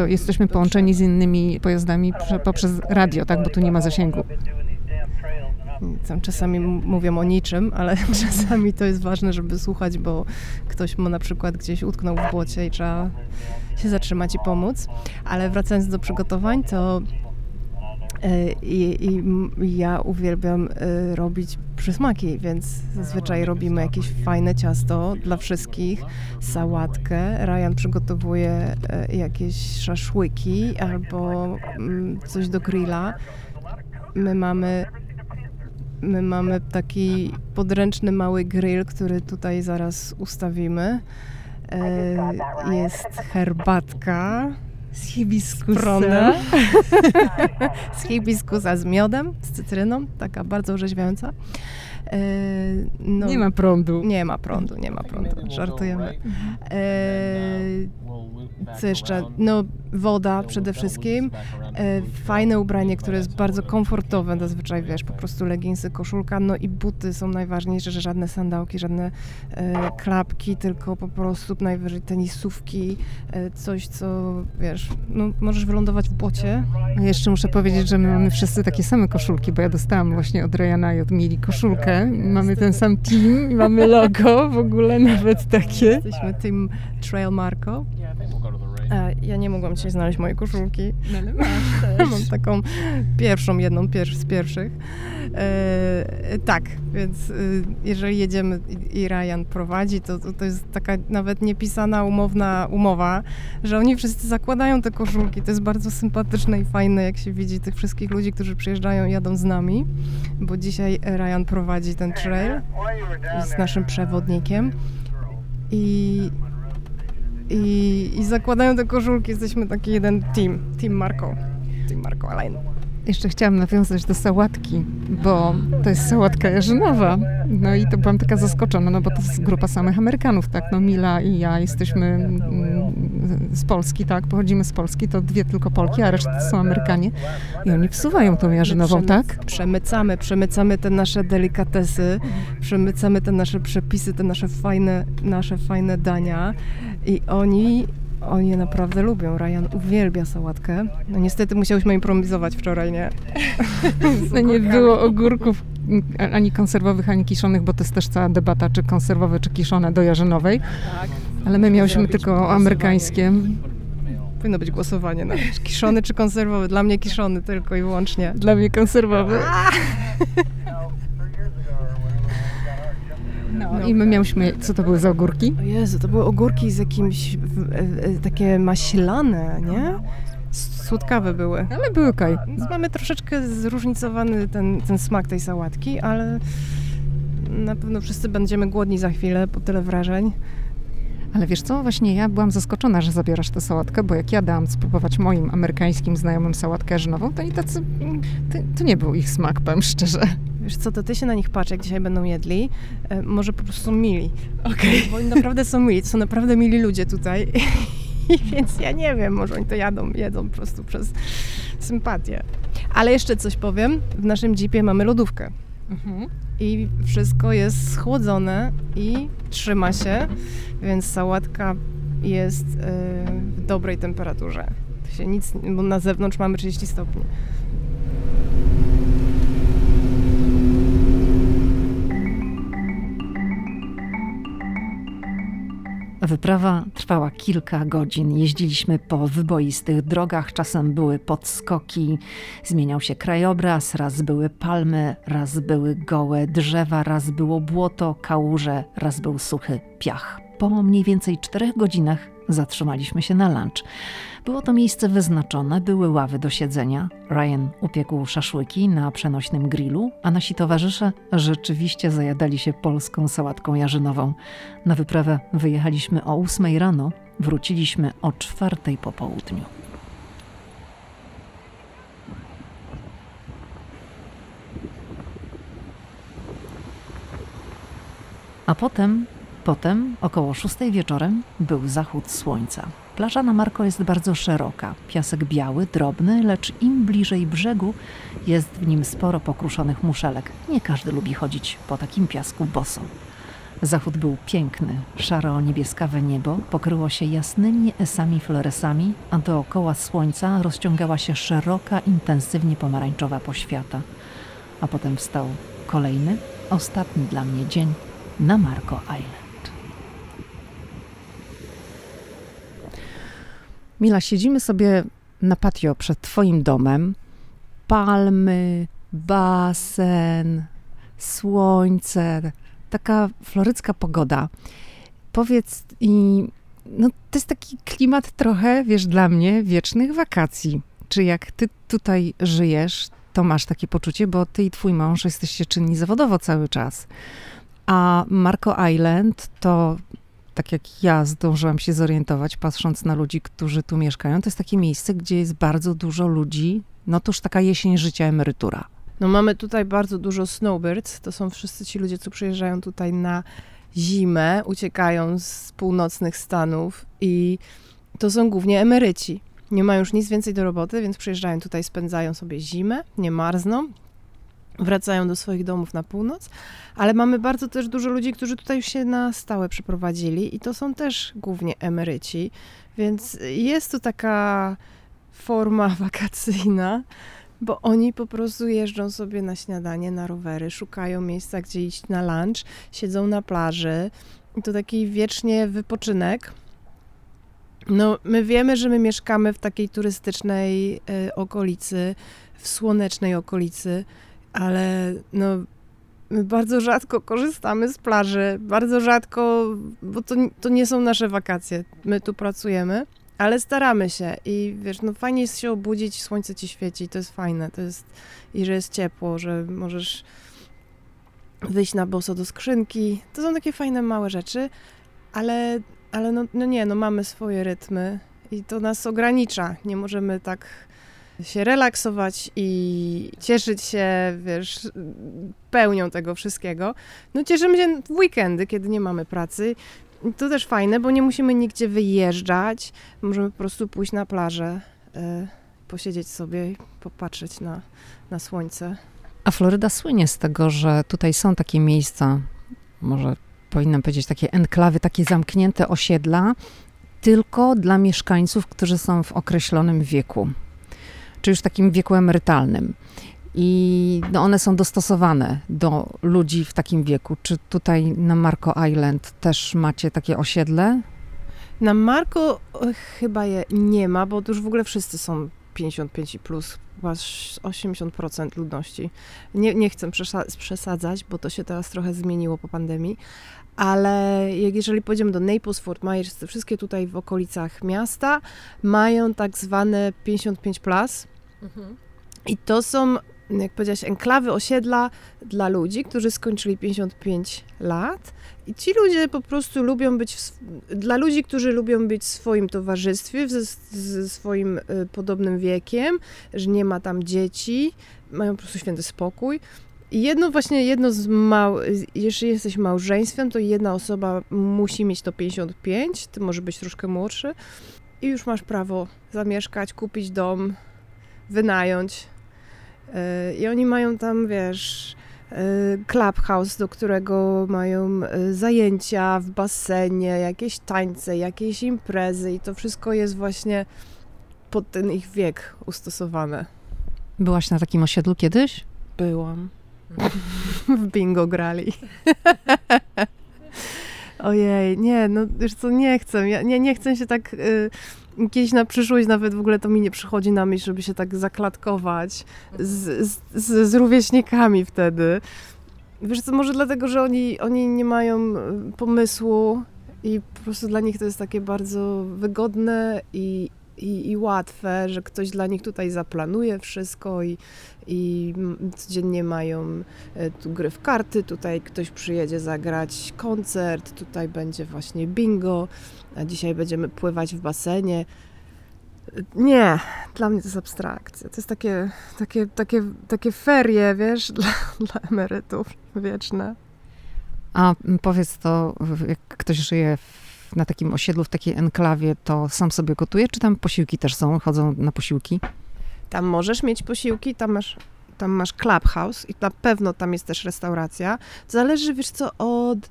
jesteśmy połączeni z innymi pojazdami poprzez radio, tak? Bo tu nie ma zasięgu. Tam czasami mówią o niczym, ale czasami to jest ważne, żeby słuchać, bo ktoś mu na przykład gdzieś utknął w błocie i trzeba się zatrzymać i pomóc. Ale wracając do przygotowań, to e, i, i, ja uwielbiam e, robić przysmaki, więc zazwyczaj robimy jakieś fajne ciasto dla wszystkich, sałatkę. Ryan przygotowuje e, jakieś szaszłyki albo mm, coś do grilla. My mamy My mamy taki podręczny mały grill, który tutaj zaraz ustawimy. E, jest herbatka z hibiskusem. z hibiskusa z miodem, z cytryną, taka bardzo orzeźwiająca. E, no, nie ma prądu. Nie ma prądu, nie ma prądu. Żartujemy. E, co jeszcze? No, woda przede wszystkim. E, fajne ubranie, które jest bardzo komfortowe, zazwyczaj wiesz, po prostu leginsy, koszulka, no i buty są najważniejsze, że żadne sandałki, żadne e, klapki, tylko po prostu najwyżej tenisówki, e, coś, co wiesz, no możesz wylądować w błocie. A jeszcze muszę powiedzieć, że my mamy wszyscy takie same koszulki, bo ja dostałam właśnie od Ryana i od Mili koszulkę. Mamy ten sam team i mamy logo, w ogóle nawet takie. Jesteśmy team Trail Marco. Ja nie mogłam dzisiaj znaleźć mojej koszulki. No ale masz też. Mam taką pierwszą, jedną pier z pierwszych. E, tak, więc e, jeżeli jedziemy i Ryan prowadzi, to, to, to jest taka nawet niepisana, umowna umowa, że oni wszyscy zakładają te koszulki. To jest bardzo sympatyczne i fajne, jak się widzi tych wszystkich ludzi, którzy przyjeżdżają i jadą z nami, bo dzisiaj Ryan prowadzi ten trail z naszym przewodnikiem. I i, i zakładają te koszulki. Jesteśmy taki jeden team, team Marco, team Marco Alain. Jeszcze chciałam nawiązać do sałatki, bo to jest sałatka jarzynowa. No i to byłam taka zaskoczona, no bo to jest grupa samych Amerykanów, tak? No Mila i ja jesteśmy mm, z Polski, tak? Pochodzimy z Polski, to dwie tylko Polki, a reszta to są Amerykanie. I oni wsuwają tą jarzynową, tak? Przemycamy, przemycamy te nasze delikatesy, przemycamy te nasze przepisy, te nasze fajne, nasze fajne dania i oni oni je naprawdę lubią. Ryan uwielbia sałatkę. No niestety musiałyśmy improwizować wczoraj, nie? No nie było ogórków ani konserwowych, ani kiszonych, bo to jest też cała debata, czy konserwowe, czy kiszone do jarzynowej. Tak. Ale my miałyśmy tylko amerykańskie. Powinno być głosowanie na kiszony czy konserwowy. Dla mnie kiszony tylko i wyłącznie. Dla mnie konserwowy. No, I my miałyśmy, co to były za ogórki? O Jezu, to były ogórki z jakimś, takie maślane, nie? Słodkawe były. Ale były kaj. Mamy troszeczkę zróżnicowany ten, ten smak tej sałatki, ale na pewno wszyscy będziemy głodni za chwilę po tyle wrażeń. Ale wiesz co, właśnie ja byłam zaskoczona, że zabierasz tę sałatkę, bo jak ja dałam spróbować moim amerykańskim znajomym sałatkę jarzynową, to oni tacy, to, to nie był ich smak, powiem szczerze. Wiesz co, to ty się na nich patrz, jak dzisiaj będą jedli. E, może po prostu są mili. Okay. Bo oni naprawdę są mili, to są naprawdę mili ludzie tutaj. Więc ja nie wiem, może oni to jadą, jedzą po prostu przez sympatię. Ale jeszcze coś powiem. W naszym jeepie mamy lodówkę. Mhm. I wszystko jest schłodzone i trzyma się, więc sałatka jest y, w dobrej temperaturze. Się nic, bo na zewnątrz mamy 30 stopni. Wyprawa trwała kilka godzin. Jeździliśmy po wyboistych drogach, czasem były podskoki, zmieniał się krajobraz, raz były palmy, raz były gołe drzewa, raz było błoto, kałuże, raz był suchy piach. Po mniej więcej czterech godzinach zatrzymaliśmy się na lunch. Było to miejsce wyznaczone, były ławy do siedzenia. Ryan upiekł szaszłyki na przenośnym grillu, a nasi towarzysze rzeczywiście zajadali się polską sałatką jarzynową. Na wyprawę wyjechaliśmy o ósmej rano, wróciliśmy o czwartej po południu. A potem, potem, około szóstej wieczorem, był zachód słońca. Plaża na Marko jest bardzo szeroka. Piasek biały, drobny, lecz im bliżej brzegu jest w nim sporo pokruszonych muszelek. Nie każdy lubi chodzić po takim piasku boso. Zachód był piękny. Szaro-niebieskawe niebo pokryło się jasnymi esami floresami, a dookoła słońca rozciągała się szeroka, intensywnie pomarańczowa poświata. A potem wstał kolejny, ostatni dla mnie dzień na Marco Island. Mila, siedzimy sobie na patio przed Twoim domem. Palmy, basen, słońce, taka florycka pogoda. Powiedz i no, to jest taki klimat trochę, wiesz, dla mnie wiecznych wakacji. Czy jak ty tutaj żyjesz, to masz takie poczucie, bo ty i twój mąż jesteście czynni zawodowo cały czas. A Marco Island to tak jak ja zdążyłam się zorientować, patrząc na ludzi, którzy tu mieszkają, to jest takie miejsce, gdzie jest bardzo dużo ludzi, no to już taka jesień życia, emerytura. No mamy tutaj bardzo dużo snowbirds, to są wszyscy ci ludzie, co przyjeżdżają tutaj na zimę, uciekają z północnych Stanów i to są głównie emeryci. Nie mają już nic więcej do roboty, więc przyjeżdżają tutaj, spędzają sobie zimę, nie marzną, wracają do swoich domów na północ, ale mamy bardzo też dużo ludzi, którzy tutaj już się na stałe przeprowadzili i to są też głównie emeryci, więc jest to taka forma wakacyjna, bo oni po prostu jeżdżą sobie na śniadanie, na rowery, szukają miejsca, gdzie iść na lunch, siedzą na plaży. I to taki wiecznie wypoczynek. No, my wiemy, że my mieszkamy w takiej turystycznej y, okolicy, w słonecznej okolicy, ale no, my bardzo rzadko korzystamy z plaży, bardzo rzadko, bo to, to nie są nasze wakacje. My tu pracujemy, ale staramy się i wiesz, no fajnie jest się obudzić, słońce ci świeci, to jest fajne, to jest i że jest ciepło, że możesz wyjść na boso do skrzynki. To są takie fajne małe rzeczy, ale, ale no, no nie, no mamy swoje rytmy i to nas ogranicza. Nie możemy tak się relaksować i cieszyć się, wiesz, pełnią tego wszystkiego. No cieszymy się w weekendy, kiedy nie mamy pracy. To też fajne, bo nie musimy nigdzie wyjeżdżać. Możemy po prostu pójść na plażę, y, posiedzieć sobie i popatrzeć na, na słońce. A Floryda słynie z tego, że tutaj są takie miejsca, może powinnam powiedzieć takie enklawy, takie zamknięte osiedla, tylko dla mieszkańców, którzy są w określonym wieku czy już takim wieku emerytalnym. I no one są dostosowane do ludzi w takim wieku. Czy tutaj na Marco Island też macie takie osiedle? Na Marco chyba je nie ma, bo już w ogóle wszyscy są 55 i plus, chyba 80% ludności. Nie, nie chcę przesadzać, bo to się teraz trochę zmieniło po pandemii, ale jak jeżeli pójdziemy do Naples, Fort Myers, wszystkie tutaj w okolicach miasta mają tak zwane 55 plus, Mhm. I to są, jak powiedziałaś, enklawy, osiedla dla ludzi, którzy skończyli 55 lat. I ci ludzie po prostu lubią być, w, dla ludzi, którzy lubią być w swoim towarzystwie, ze, ze swoim y, podobnym wiekiem, że nie ma tam dzieci, mają po prostu święty spokój. I jedno właśnie, jedno z mał... Jeśli jesteś małżeństwem, to jedna osoba musi mieć to 55, ty może być troszkę młodszy i już masz prawo zamieszkać, kupić dom, wynająć. E, I oni mają tam, wiesz, e, clubhouse, do którego mają e, zajęcia w basenie, jakieś tańce, jakieś imprezy i to wszystko jest właśnie pod ten ich wiek ustosowane. Byłaś na takim osiedlu kiedyś? Byłam. w bingo grali. Ojej, nie, no już co, nie chcę. Ja nie, nie chcę się tak... Y Kiedyś na przyszłość nawet w ogóle to mi nie przychodzi na myśl, żeby się tak zaklatkować z, z, z rówieśnikami wtedy. Wiesz co, może dlatego, że oni, oni nie mają e, pomysłu i po prostu dla nich to jest takie bardzo wygodne i, i, i łatwe, że ktoś dla nich tutaj zaplanuje wszystko i, i codziennie mają e, tu gry w karty, tutaj ktoś przyjedzie zagrać koncert, tutaj będzie właśnie bingo, a dzisiaj będziemy pływać w basenie. Nie, dla mnie to jest abstrakcja. To jest takie, takie, takie, takie ferie, wiesz, dla, dla emerytów wieczne. A powiedz to, jak ktoś żyje w, na takim osiedlu, w takiej enklawie, to sam sobie gotuje, czy tam posiłki też są? Chodzą na posiłki? Tam możesz mieć posiłki, tam masz, tam masz clubhouse i na pewno tam jest też restauracja. Zależy, wiesz co, od,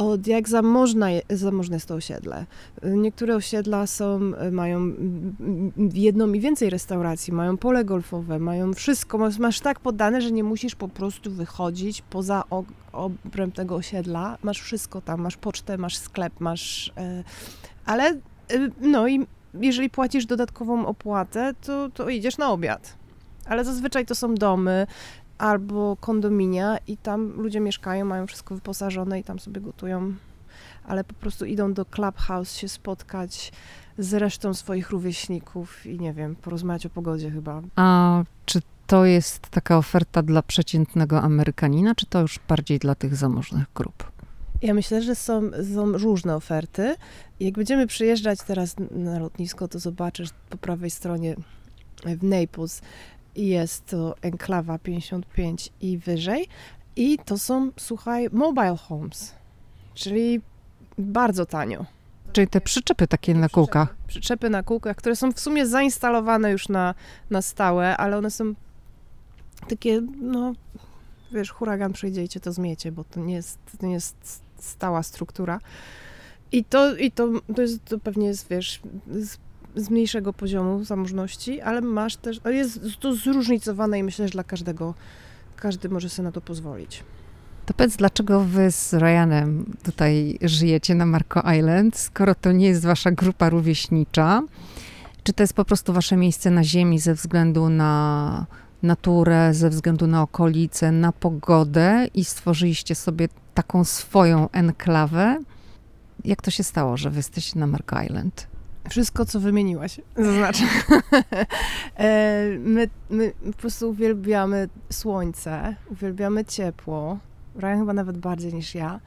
od jak zamożna, zamożne jest to osiedle. Niektóre osiedla są, mają jedną i więcej restauracji, mają pole golfowe, mają wszystko, masz, tak podane, że nie musisz po prostu wychodzić poza obręb tego osiedla, masz wszystko tam, masz pocztę, masz sklep, masz... E, ale e, no i jeżeli płacisz dodatkową opłatę, to, to idziesz na obiad. Ale zazwyczaj to są domy albo kondominia i tam ludzie mieszkają, mają wszystko wyposażone i tam sobie gotują, ale po prostu idą do clubhouse się spotkać z resztą swoich rówieśników i nie wiem, porozmawiać o pogodzie chyba. A czy to jest taka oferta dla przeciętnego Amerykanina, czy to już bardziej dla tych zamożnych grup? Ja myślę, że są, są różne oferty. Jak będziemy przyjeżdżać teraz na lotnisko, to zobaczysz po prawej stronie w Naples jest to enklawa 55 i wyżej. I to są, słuchaj, mobile homes, czyli bardzo tanio. Czyli te przyczepy takie na kółkach. Przyczepy na kółkach, które są w sumie zainstalowane już na, na stałe, ale one są takie, no, wiesz, huragan przyjdzie i cię to zmiecie, bo to nie jest, to nie jest stała struktura. I to, i to, to, jest, to pewnie jest, wiesz, z, mniejszego poziomu zamożności, ale masz też, jest to zróżnicowane i myślę, że dla każdego, każdy może sobie na to pozwolić. To powiedz, dlaczego wy z Ryanem tutaj żyjecie na Marco Island, skoro to nie jest wasza grupa rówieśnicza? Czy to jest po prostu wasze miejsce na ziemi ze względu na naturę, ze względu na okolice, na pogodę i stworzyliście sobie taką swoją enklawę? Jak to się stało, że wy jesteście na Marco Island? Wszystko, co wymieniłaś, zaznaczę. E, my, my po prostu uwielbiamy słońce, uwielbiamy ciepło, Ryan chyba nawet bardziej niż ja.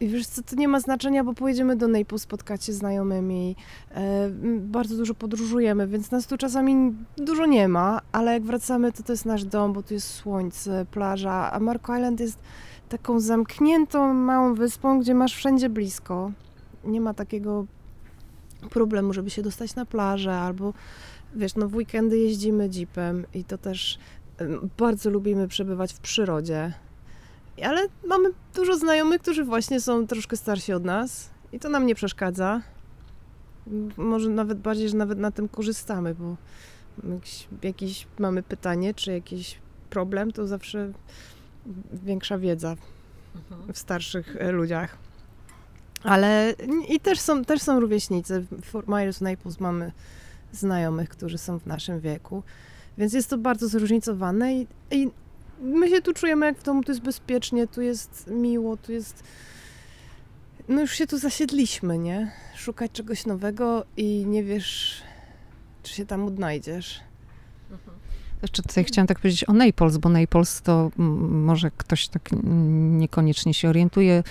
I wiesz co, to nie ma znaczenia, bo pojedziemy do Naples, spotkać się z znajomymi, e, bardzo dużo podróżujemy, więc nas tu czasami dużo nie ma, ale jak wracamy, to to jest nasz dom, bo tu jest słońce, plaża, a Marco Island jest taką zamkniętą, małą wyspą, gdzie masz wszędzie blisko. Nie ma takiego problemu, żeby się dostać na plażę, albo wiesz, no w weekendy jeździmy jeepem i to też bardzo lubimy przebywać w przyrodzie ale mamy dużo znajomych, którzy właśnie są troszkę starsi od nas i to nam nie przeszkadza. Może nawet bardziej, że nawet na tym korzystamy, bo jakiś, jakiś mamy pytanie czy jakiś problem, to zawsze większa wiedza w starszych e, ludziach. Ale i też są, też są rówieśnicy. W Fort Myers, Naples mamy znajomych, którzy są w naszym wieku. Więc jest to bardzo zróżnicowane i, i my się tu czujemy jak w domu, tu jest bezpiecznie, tu jest miło, tu jest... No już się tu zasiedliśmy, nie? Szukać czegoś nowego i nie wiesz, czy się tam odnajdziesz. Jeszcze tutaj chciałam tak powiedzieć o Naples, bo Naples to może ktoś tak niekoniecznie się orientuje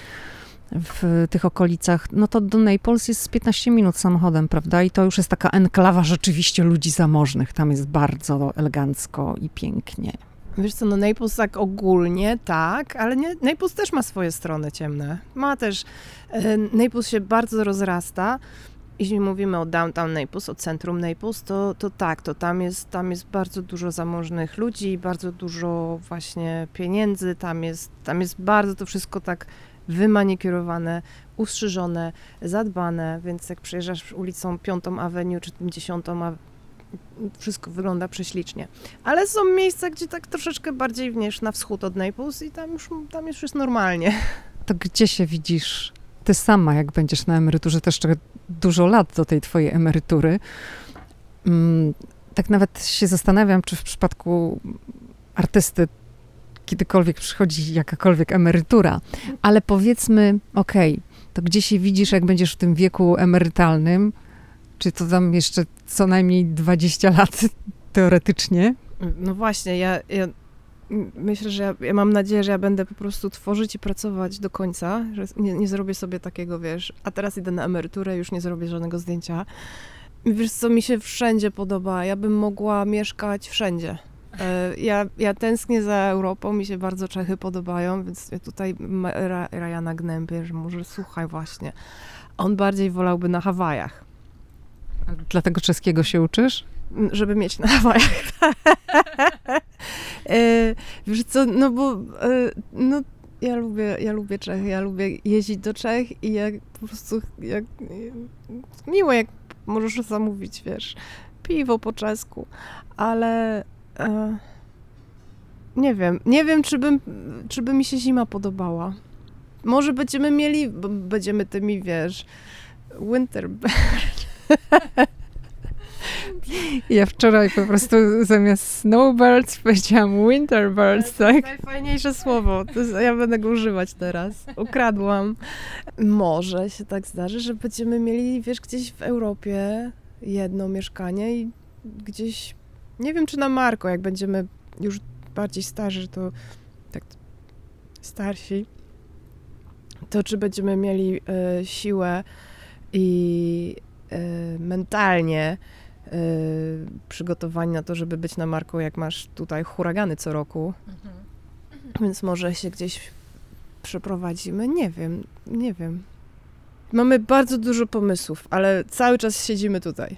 w tych okolicach, no to do Naples jest 15 minut samochodem, prawda? I to już jest taka enklawa rzeczywiście ludzi zamożnych. Tam jest bardzo elegancko i pięknie. Wiesz co, no Naples tak ogólnie, tak, ale nie, Naples też ma swoje strony ciemne. Ma też, e, Naples się bardzo rozrasta. Jeśli mówimy o downtown Naples, o centrum Naples, to, to tak, to tam jest, tam jest bardzo dużo zamożnych ludzi, bardzo dużo właśnie pieniędzy, tam jest, tam jest bardzo to wszystko tak wymanikierowane, ustrzyżone, zadbane, więc jak przejeżdżasz ulicą 5 Avenue czy 10 wszystko wygląda prześlicznie. Ale są miejsca, gdzie tak troszeczkę bardziej wiesz, na wschód od Naples i tam już, tam już jest normalnie. To gdzie się widzisz ty sama, jak będziesz na emeryturze, też dużo lat do tej twojej emerytury. Mm, tak nawet się zastanawiam, czy w przypadku artysty kiedykolwiek przychodzi jakakolwiek emerytura, ale powiedzmy, okej, okay, to gdzie się widzisz, jak będziesz w tym wieku emerytalnym, czy to tam jeszcze co najmniej 20 lat teoretycznie? No właśnie, ja, ja myślę, że ja, ja, mam nadzieję, że ja będę po prostu tworzyć i pracować do końca, że nie, nie zrobię sobie takiego, wiesz, a teraz idę na emeryturę, już nie zrobię żadnego zdjęcia. Wiesz, co mi się wszędzie podoba, ja bym mogła mieszkać wszędzie. E, ja, ja tęsknię za Europą, mi się bardzo Czechy podobają, więc tutaj Rajana gnębię, że może słuchaj właśnie. On bardziej wolałby na Hawajach. Dlatego czeskiego się uczysz? Żeby mieć na Hawajach. e, wiesz co, no bo e, no, ja lubię, ja lubię Czechy, ja lubię jeździć do Czech i jak po prostu jak, miło, jak możesz zamówić, wiesz, piwo po czesku, ale e, nie wiem, nie wiem, czy, bym, czy by mi się zima podobała. Może będziemy mieli, będziemy tymi, wiesz, winter Ja wczoraj po prostu zamiast snowbirds powiedziałam winterbirds, tak? Najfajniejsze słowo. Ja będę go używać teraz. Ukradłam. Może się tak zdarzy, że będziemy mieli, wiesz, gdzieś w Europie jedno mieszkanie i gdzieś, nie wiem czy na Marko, jak będziemy już bardziej starzy, to tak starsi, to czy będziemy mieli y, siłę i y, mentalnie przygotowani na to, żeby być na Marko, jak masz tutaj huragany co roku. Więc może się gdzieś przeprowadzimy. Nie wiem, nie wiem. Mamy bardzo dużo pomysłów, ale cały czas siedzimy tutaj.